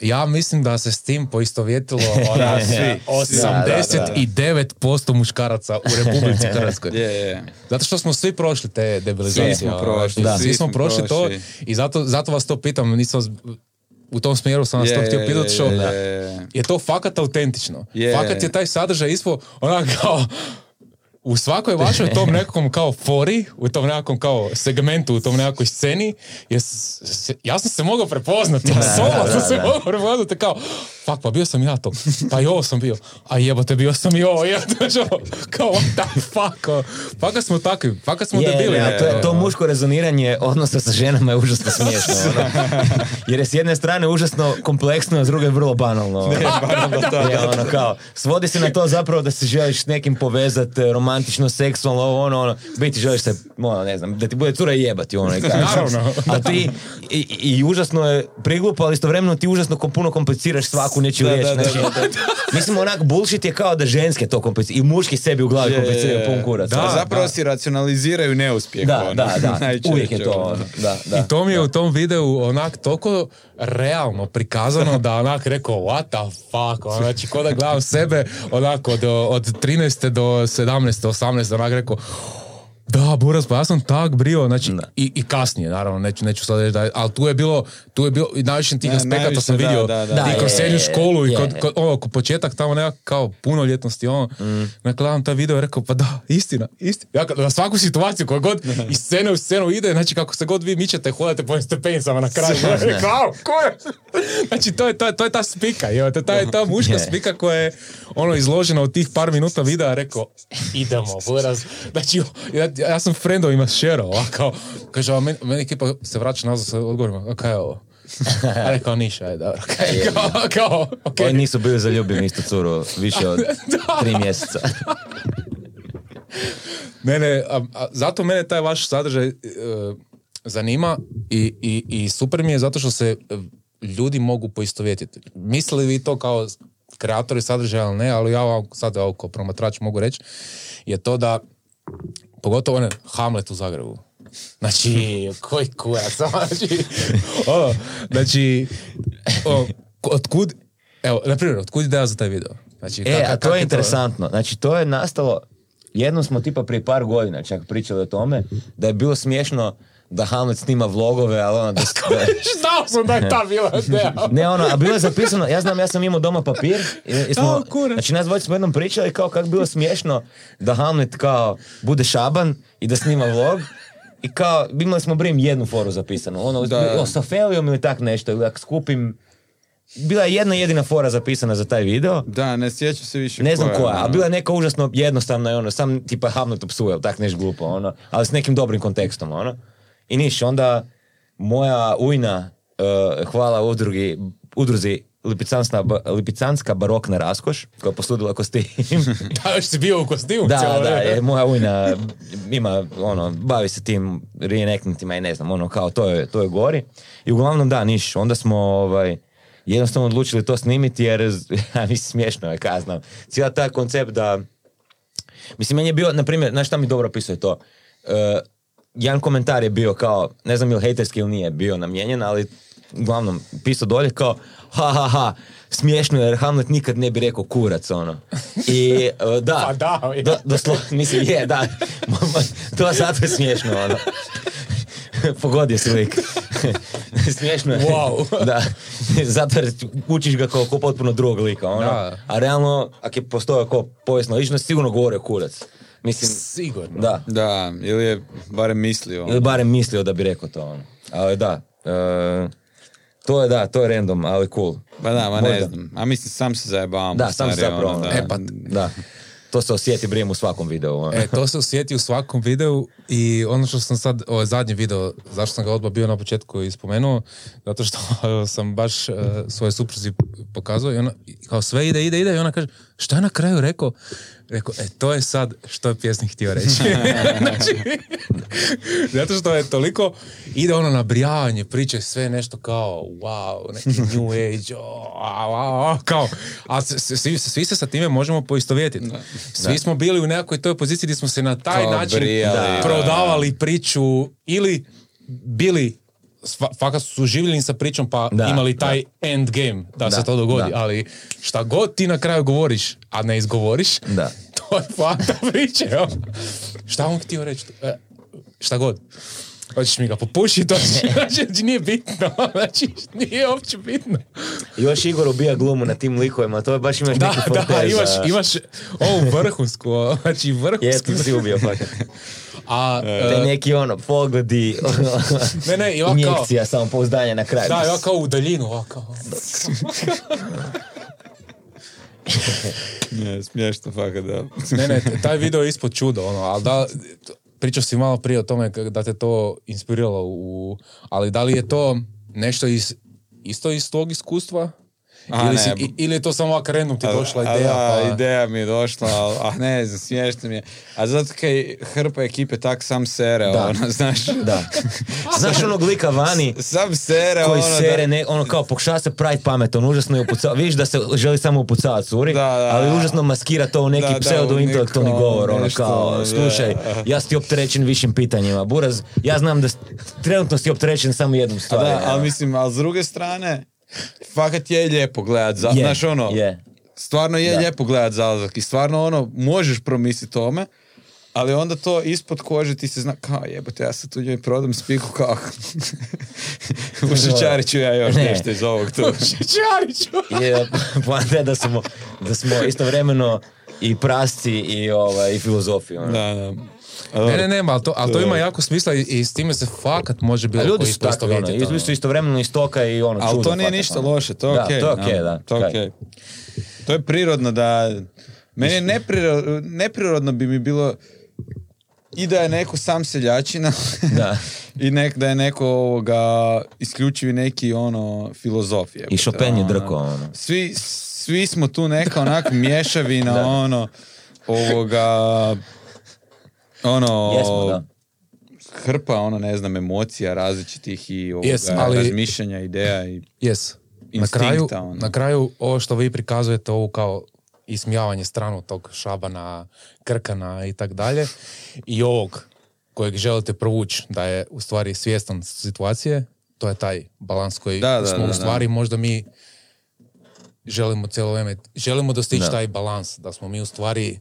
ja mislim da se s tim poistovjetilo ona, Svi. 89% muškaraca u Republici Hrvatskoj. Zato što smo svi prošli te debilizacije. Svi smo ovaj, prošli, da. svi smo prošli to i zato, zato vas to pitam. Nisam, vas- u tom smjeru sam vas to htio pitati što je, to fakat autentično. Fakat je taj sadržaj ispo onak kao u svakoj vašoj tom nekakvom kao fori, u tom nekakvom kao segmentu, u tom nekakvoj sceni, je, s- s- ja sam se mogao prepoznati, ja solo da, sam se da. mogao prepoznati kao, fuck, pa bio sam ja to, pa i ovo sam bio, a jebote, bio sam i ovo, jebote, kao, what the fuck, fakat smo takvi, fakat smo Je, debili. ne, to, je, to muško rezoniranje odnosa sa ženama je užasno smiješno. ono. Jer je s jedne strane užasno kompleksno, a s druge vrlo banalno. ono. Je, ono, kao, svodi se na to zapravo da se želiš s nekim povezati romantično, seksualno, ovo, ono, ono, biti želiš se, ono, ne znam, da ti bude cura jebati, ono, i kažeš. Naravno. A ti, i, i užasno je priglupo, ali istovremeno ti užasno kom- puno kompliciraš svaku nečiju riječ. da, da, znači, da, Mislim, onak, bullshit je kao da ženske to kompliciraju, i muški sebi u glavi kompliciraju pun kurac. Da, ono. zapravo da. si racionaliziraju neuspjeh. Da, ono, da, da. najčešće, Uvijek je to ono. Da, da. I to mi je u tom videu onak toliko realno prikazano da onak rekao what the fuck, ono, znači ko da gledam sebe onako od, od 13. do 17. 18. onak rekao da, Buras, pa ja sam tak brio, znači, i, i kasnije, naravno, neću, neću sad reći da, ali tu je bilo, tu je bilo, i najviše tih aspekata sam da, vidio, da, da. i Da, kroz srednju je, školu i je, kod, je. kod, ono, kod početak tamo nekak kao punoljetnosti, ono, mm. gledam taj video i rekao, pa da, istina, istina. Ja na svaku situaciju koja god iz scene u scenu ide, znači kako se god vi mičete, hodate po stepenicama na kraju. Kao, ko je? Znači, to je, to je, to je ta spika, je, to je ta muška Je. spika koja je ono izložena u tih par minuta videa, rekao, idemo, buraz. Znači, ja, sam friendovima šerao, a kao, kaže, a meni, meni ekipa se vraća nazad sa odgovorima, a kaj je ovo? A rekao, niša, je dobro. Kao, kao, okej. Oni nisu bili zaljubljeni istu curu više od tri mjeseca. Mene, a, a, zato mene taj vaš sadržaj e, zanima i, i, i super mi je zato što se e, ljudi mogu poistovjetiti. Mislili vi to kao kreatori sadržaja ili ne, ali ja vam sad evo, kao promatrač mogu reći, je to da pogotovo onaj Hamlet u Zagrebu. Znači, koji kurac, znači, ono, znači, o, otkud, evo, na primjer, otkud ideja za taj video? Znači, E, kak- a kak to je interesantno. Znači, to je nastalo, jednom smo tipa prije par godina čak pričali o tome, da je bilo smiješno da Hamlet snima vlogove, ali ono da... da- Znao sam da je ta bila ideja. Ne, ono, a bilo je zapisano, ja znam, ja sam imao doma papir i, i smo, kurac. znači nas dvojica smo jednom pričali kao kako bi bilo smiješno da Hamlet kao bude šaban i da snima vlog i kao, imali smo brim jednu foru zapisanu, ono, Da. o, sa Felijom ili tak nešto, ili ako skupim bila je jedna jedina fora zapisana za taj video. Da, ne sjećam se više Ne znam koja, koja, ono. a bila je neka užasno jednostavna ono, sam tipa hamnuto psuje, tak neš glupo, ono, ali s nekim dobrim kontekstom, ono. I niš, onda moja ujna, eh, hvala udrugi, udruzi Lipicanska, Lipicanska barokna raskoš, koja je posudila kostim. Da, još si bio u kostimu da, cijelo da, je, moja ujna ima, ono, bavi se tim reenactmentima i ne znam, ono, kao, to je, to je gori. I uglavnom, da, niš, onda smo, ovaj, jednostavno odlučili to snimiti jer, ja mislim, smiješno je, kaj ja znam. Cijela taj koncept da, mislim, meni je bio, na primjer, znaš šta mi dobro opisuje to? E, jedan komentar je bio kao, ne znam ili hejterski ili nije bio namijenjen, ali uglavnom pisao dolje kao, ha ha ha, smiješno je jer Hamlet nikad ne bi rekao kurac, ono. I e, da, Pa da, je. do, doslovno, mislim, je, da, to zato je smiješno, ono. Pogodio si lik. Smiješno je. Wow. da. Zato jer učiš ga kao, kao potpuno drugog lika, ono. Da. A realno, ako je postojao kao povijesna ličnost, sigurno govorio kurac. Mislim, Sigurno. da. Da, ili je barem mislio. Ili barem mislio da bi rekao to, ono. Ali da, e, to je da, to je random, ali cool. Pa da, ma ne Možda. znam. A mislim, sam se zajebavam. Da, sam se zapravo, ono, ono, da. E, pa- Da. To se osjeti brijem u svakom videu. ono. E, to se osjeti u svakom videu i ono što sam sad, ovaj zadnji video, zašto sam ga odmah bio na početku i spomenuo, zato što sam baš uh, svoje supruzi pokazao i ona, kao sve ide, ide, ide i ona kaže, šta je na kraju rekao? Rekao, e, to je sad što je pjesnik htio reći. znači, zato što je toliko, ide ono nabrijavanje, priče sve nešto kao, wow, neki new age, o, a, a, a, kao, a svi, svi se sa time možemo poistovjetiti. Svi smo bili u nekakvoj toj poziciji gdje smo se na taj Kao način brijali, da. prodavali priču ili bili fakat su živjeli sa pričom pa Da, imali taj end game da, Da, se to dogodi, da. ali šta god ti na kraju govoriš, a ne izgovoriš, Da. to je fanta priče. Šta on htio reći? E, šta god. Hoćeš mi ga popušiti, to znači nije bitno, znači nije uopće bitno. Još Igor ubija glumu na tim likovima, to je baš imaš Da, neki da, fanteza. imaš, imaš ovu vrhunsku, znači vrhunsku. Jesmo si ubio fakat. A, Te e, neki ono, pogledi, ne, ne, ovako kao, injekcija samopouzdanja na kraju. da, ja kao u daljinu, ovako. Ne, smiješno, fakat, da. Ne, ne, taj video je ispod čudo, ono, ali da, pričao si malo prije o tome da te to inspiriralo u, ali da li je to nešto iz, isto iz tvog iskustva? A, ili, ne. si, i- ili je to samo ovako random ti A- došla a ideja? da, pa... ideja mi je došla, ali a ne znam, smiješno mi je. A zato kaj hrpa ekipe tak sam sere, Da. ono, znaš. Da. Znaš onog lika vani, Sam sere, koji ono, sere, da, ne, ono kao pokušava se praviti pametan, užasno je upucava, vidiš da se želi samo upucavati curi, Da, da. ali užasno maskira to u neki Da, da, pseudo u intelektualni neko govor, ono nešto, kao, da. slušaj, ja si ti opterećen višim pitanjima, Buraz, ja znam da s- trenutno si opterećen samo jednom A stvari. da, ali evo. mislim, ali s druge strane, fakat je lijepo gledat, za, Je, znaš ono, je. stvarno je Da. lijepo gledat zalazak i stvarno ono, možeš promisliti tome, ali onda to ispod kože ti se zna, kao jebote, ja sad tu njoj prodam spiku, kao, ušićarit ću ja još Ne. nešto iz ovog tu. Čariću! je poanta je da smo, da smo istovremeno i prasci i, ovaj, i filozofi. Ono. Da, da. Ne, ne, ne, ali to, ali to ima jako smisla i, i s time se fakat može bilo ljudi koji su takvi, ono, ljudi su istovremeno iz toka i ono, Ali to nije fakat, ništa ono. loše, to je Da, okej. to je okej, no, da, To je okej. To je prirodno da... Meni je neprirodno, neprirodno bi mi bilo i da je neko sam seljačina Da. i nek, da je neko ovoga, isključivi neki ono filozof. jebote, I Chopin je ono. drko, ono. Svi, svi smo tu neka onak mješavina ono ovoga ono Jesmo, da. hrpa ono ne znam emocija različitih i ovoga, Jes, ali- razmišljanja ideja i Yes. Na kraju, ono. na kraju ovo što vi prikazujete ovu kao ismijavanje stranu tog Šabana, Krkana i tak dalje i ovog kojeg želite provući da je u stvari svjestan situacije, to je taj balans koji Da, da, smo da, u da. stvari možda mi želimo cijelo vrijeme, želimo dostići Da. taj balans, da smo mi u stvari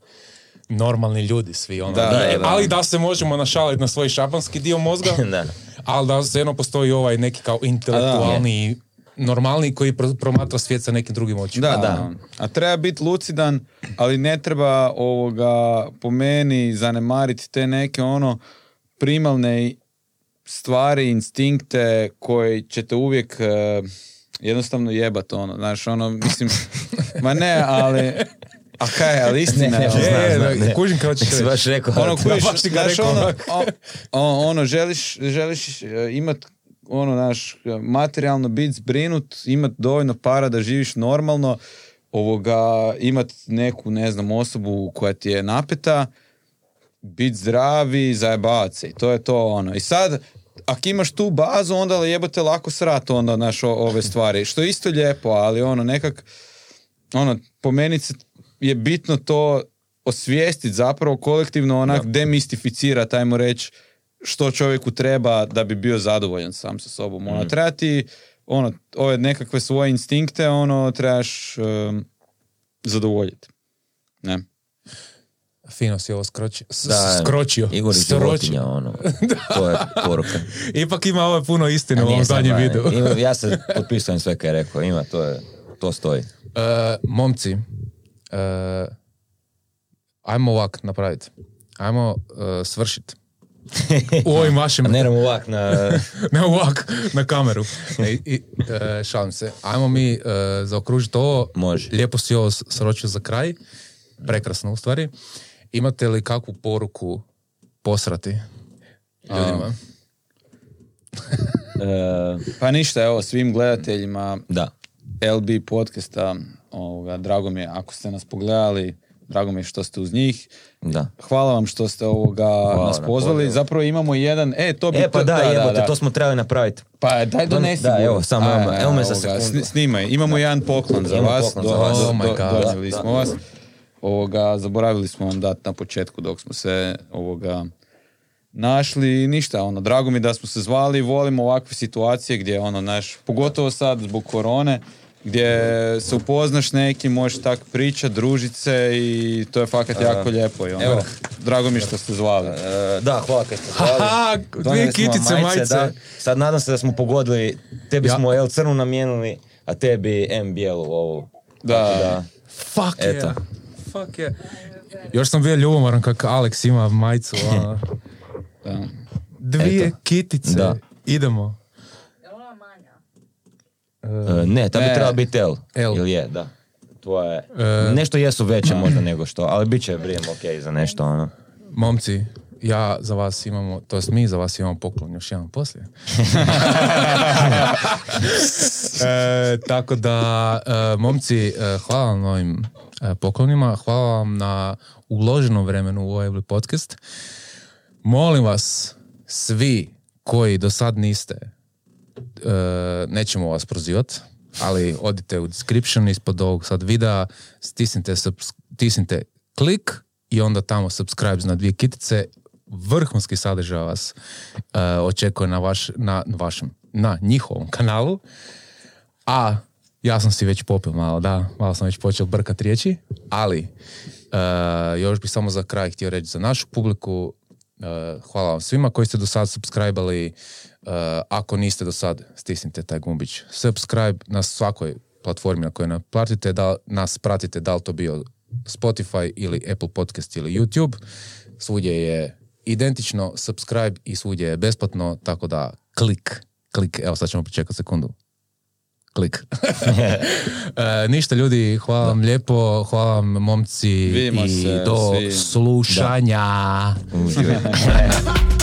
normalni ljudi svi, ono, Da, da, da. ali da se možemo našaliti na svoj šabanski dio mozga, Da. ali da se jedno postoji ovaj neki kao intelektualni, normalni koji pro- promatra svijet sa nekim drugim očima. Da, da. A treba biti lucidan, ali ne treba ovoga po meni zanemariti te neke ono primalne stvari, instinkte koji ćete uvijek e, jednostavno jebat ono, znaš, ono, mislim, ma ne, ali, a kaj, ali istina je, Ne, ne, E, znam, e, ne. kužim kako ćeš reći. baš rekao. ono, kužiš, baš si ga znaš, rekao ono, o- ono, želiš, želiš e, imat ono, naš, materijalno biti zbrinut, imat dovoljno para da živiš normalno, ovoga, imat neku, ne znam, osobu koja ti je napeta, biti zdravi, zajebavat se i to je to ono. I sad, ako imaš tu bazu, onda jebote lako srat onda, naš, ove stvari, što je isto lijepo, ali ono, nekak, ono, po meni se- je bitno to osvijestiti zapravo kolektivno onak demistificirati, ajmo reći, što čovjeku treba da bi bio zadovoljan sam sa sobom. Ono, treba ti, ono, ove nekakve svoje instinkte, ono, trebaš em, zadovoljiti. Ne. Fino si ovo skroči, s- Da, skročio. Igor je životinja, ono. To je poruka. Ipak ima ovo puno istine u ovom zadnjem videu. ima- ja se potpisujem sve kaj je rekao. Ima, to, je, to stoji. E, momci, e, ajmo ovak napraviti. Ajmo e, svršiti. U ovim vašim... Ne nam ovak na... ne ovak, na kameru. Ne, i, e, šalim se. Ajmo mi e, zaokružiti ovo. Može. Lijepo si ovo sročio za kraj. Prekrasno u stvari. Imate li kakvu poruku posrati ljudima? e, Pa ništa, evo, svim gledateljima da. LB podcasta, ovoga, drago mi je ako ste nas pogledali, drago mi je što ste uz njih. Da. Hvala vam što ste ovoga nas na pozvali. pozivu. Zapravo imamo jedan, e, to bi... E, pa to- da, jebote, to smo trebali napraviti. Pa daj donesi. Da, evo, samo A, evo, evo me za ovoga, sekundu. sni- Snimaj, imamo jedan poklon za vas. poklon do- za vas. do- Oh do- Da, smo vas. Ovoga, zaboravili smo vam dati na početku dok smo se ovoga našli ništa, ono, drago mi da smo se zvali, volimo ovakve situacije gdje, ono, naš, pogotovo sad zbog korone, gdje se upoznaš nekim, možeš tak pričat, družit se i to je fakat jako lijepo i ono, evo. drago mi je što ste zvali. E, da, hvala kaj ste zvali. Aha, dvije kitice, majice. da. Sad nadam se da smo pogodili, tebi Ja. smo L crnu namijenili, a tebi M bijelu ovu. Da. Da. Fuck Eto. yeah. Fuck yeah. Još sam bio ljubomoran kako Alex ima majicu. ono. Da. Dvije Eto. kitice. Da. Idemo. E, ne, ta bi Ne. trebala biti L. L. Ili je, da. Tvoje. E. Nešto jesu veće možda nego što, ali bit će brijem ok za nešto, ono. Momci, ja za vas imamo, to jest mi za vas imamo poklon još jedan poslije. e, tako da, e, momci, e, hvala vam na ovim e, poklonima, hvala vam na uloženom vremenu u ovaj podcast. Molim vas, svi koji do sad niste, e, nećemo vas prozivati, ali odite u description ispod ovog sad videa, stisnite, stisnite klik i onda tamo subscribe na dvije kitice. Vrhunski sadržaj vas e, očekuje na, vaš, na vašem, na njihovom kanalu. A ja sam si već popio malo, da, malo sam već počeo brkat riječi, ali e, još bih samo za kraj htio reći za našu publiku, e, hvala vam svima koji ste do sad subscribali, e, ako niste do sad, stisnite taj gumbić subscribe na svakoj platformi na kojoj nas pratite, da nas pratite, da li to bio Spotify ili Apple Podcast ili YouTube, svugdje je identično subscribe i svugdje je besplatno, tako da klik, klik, evo sad ćemo počekati sekundu klik. E, ništa ljudi, hvala vam lijepo, hvala vam momci Vidimo i se do svi. slušanja.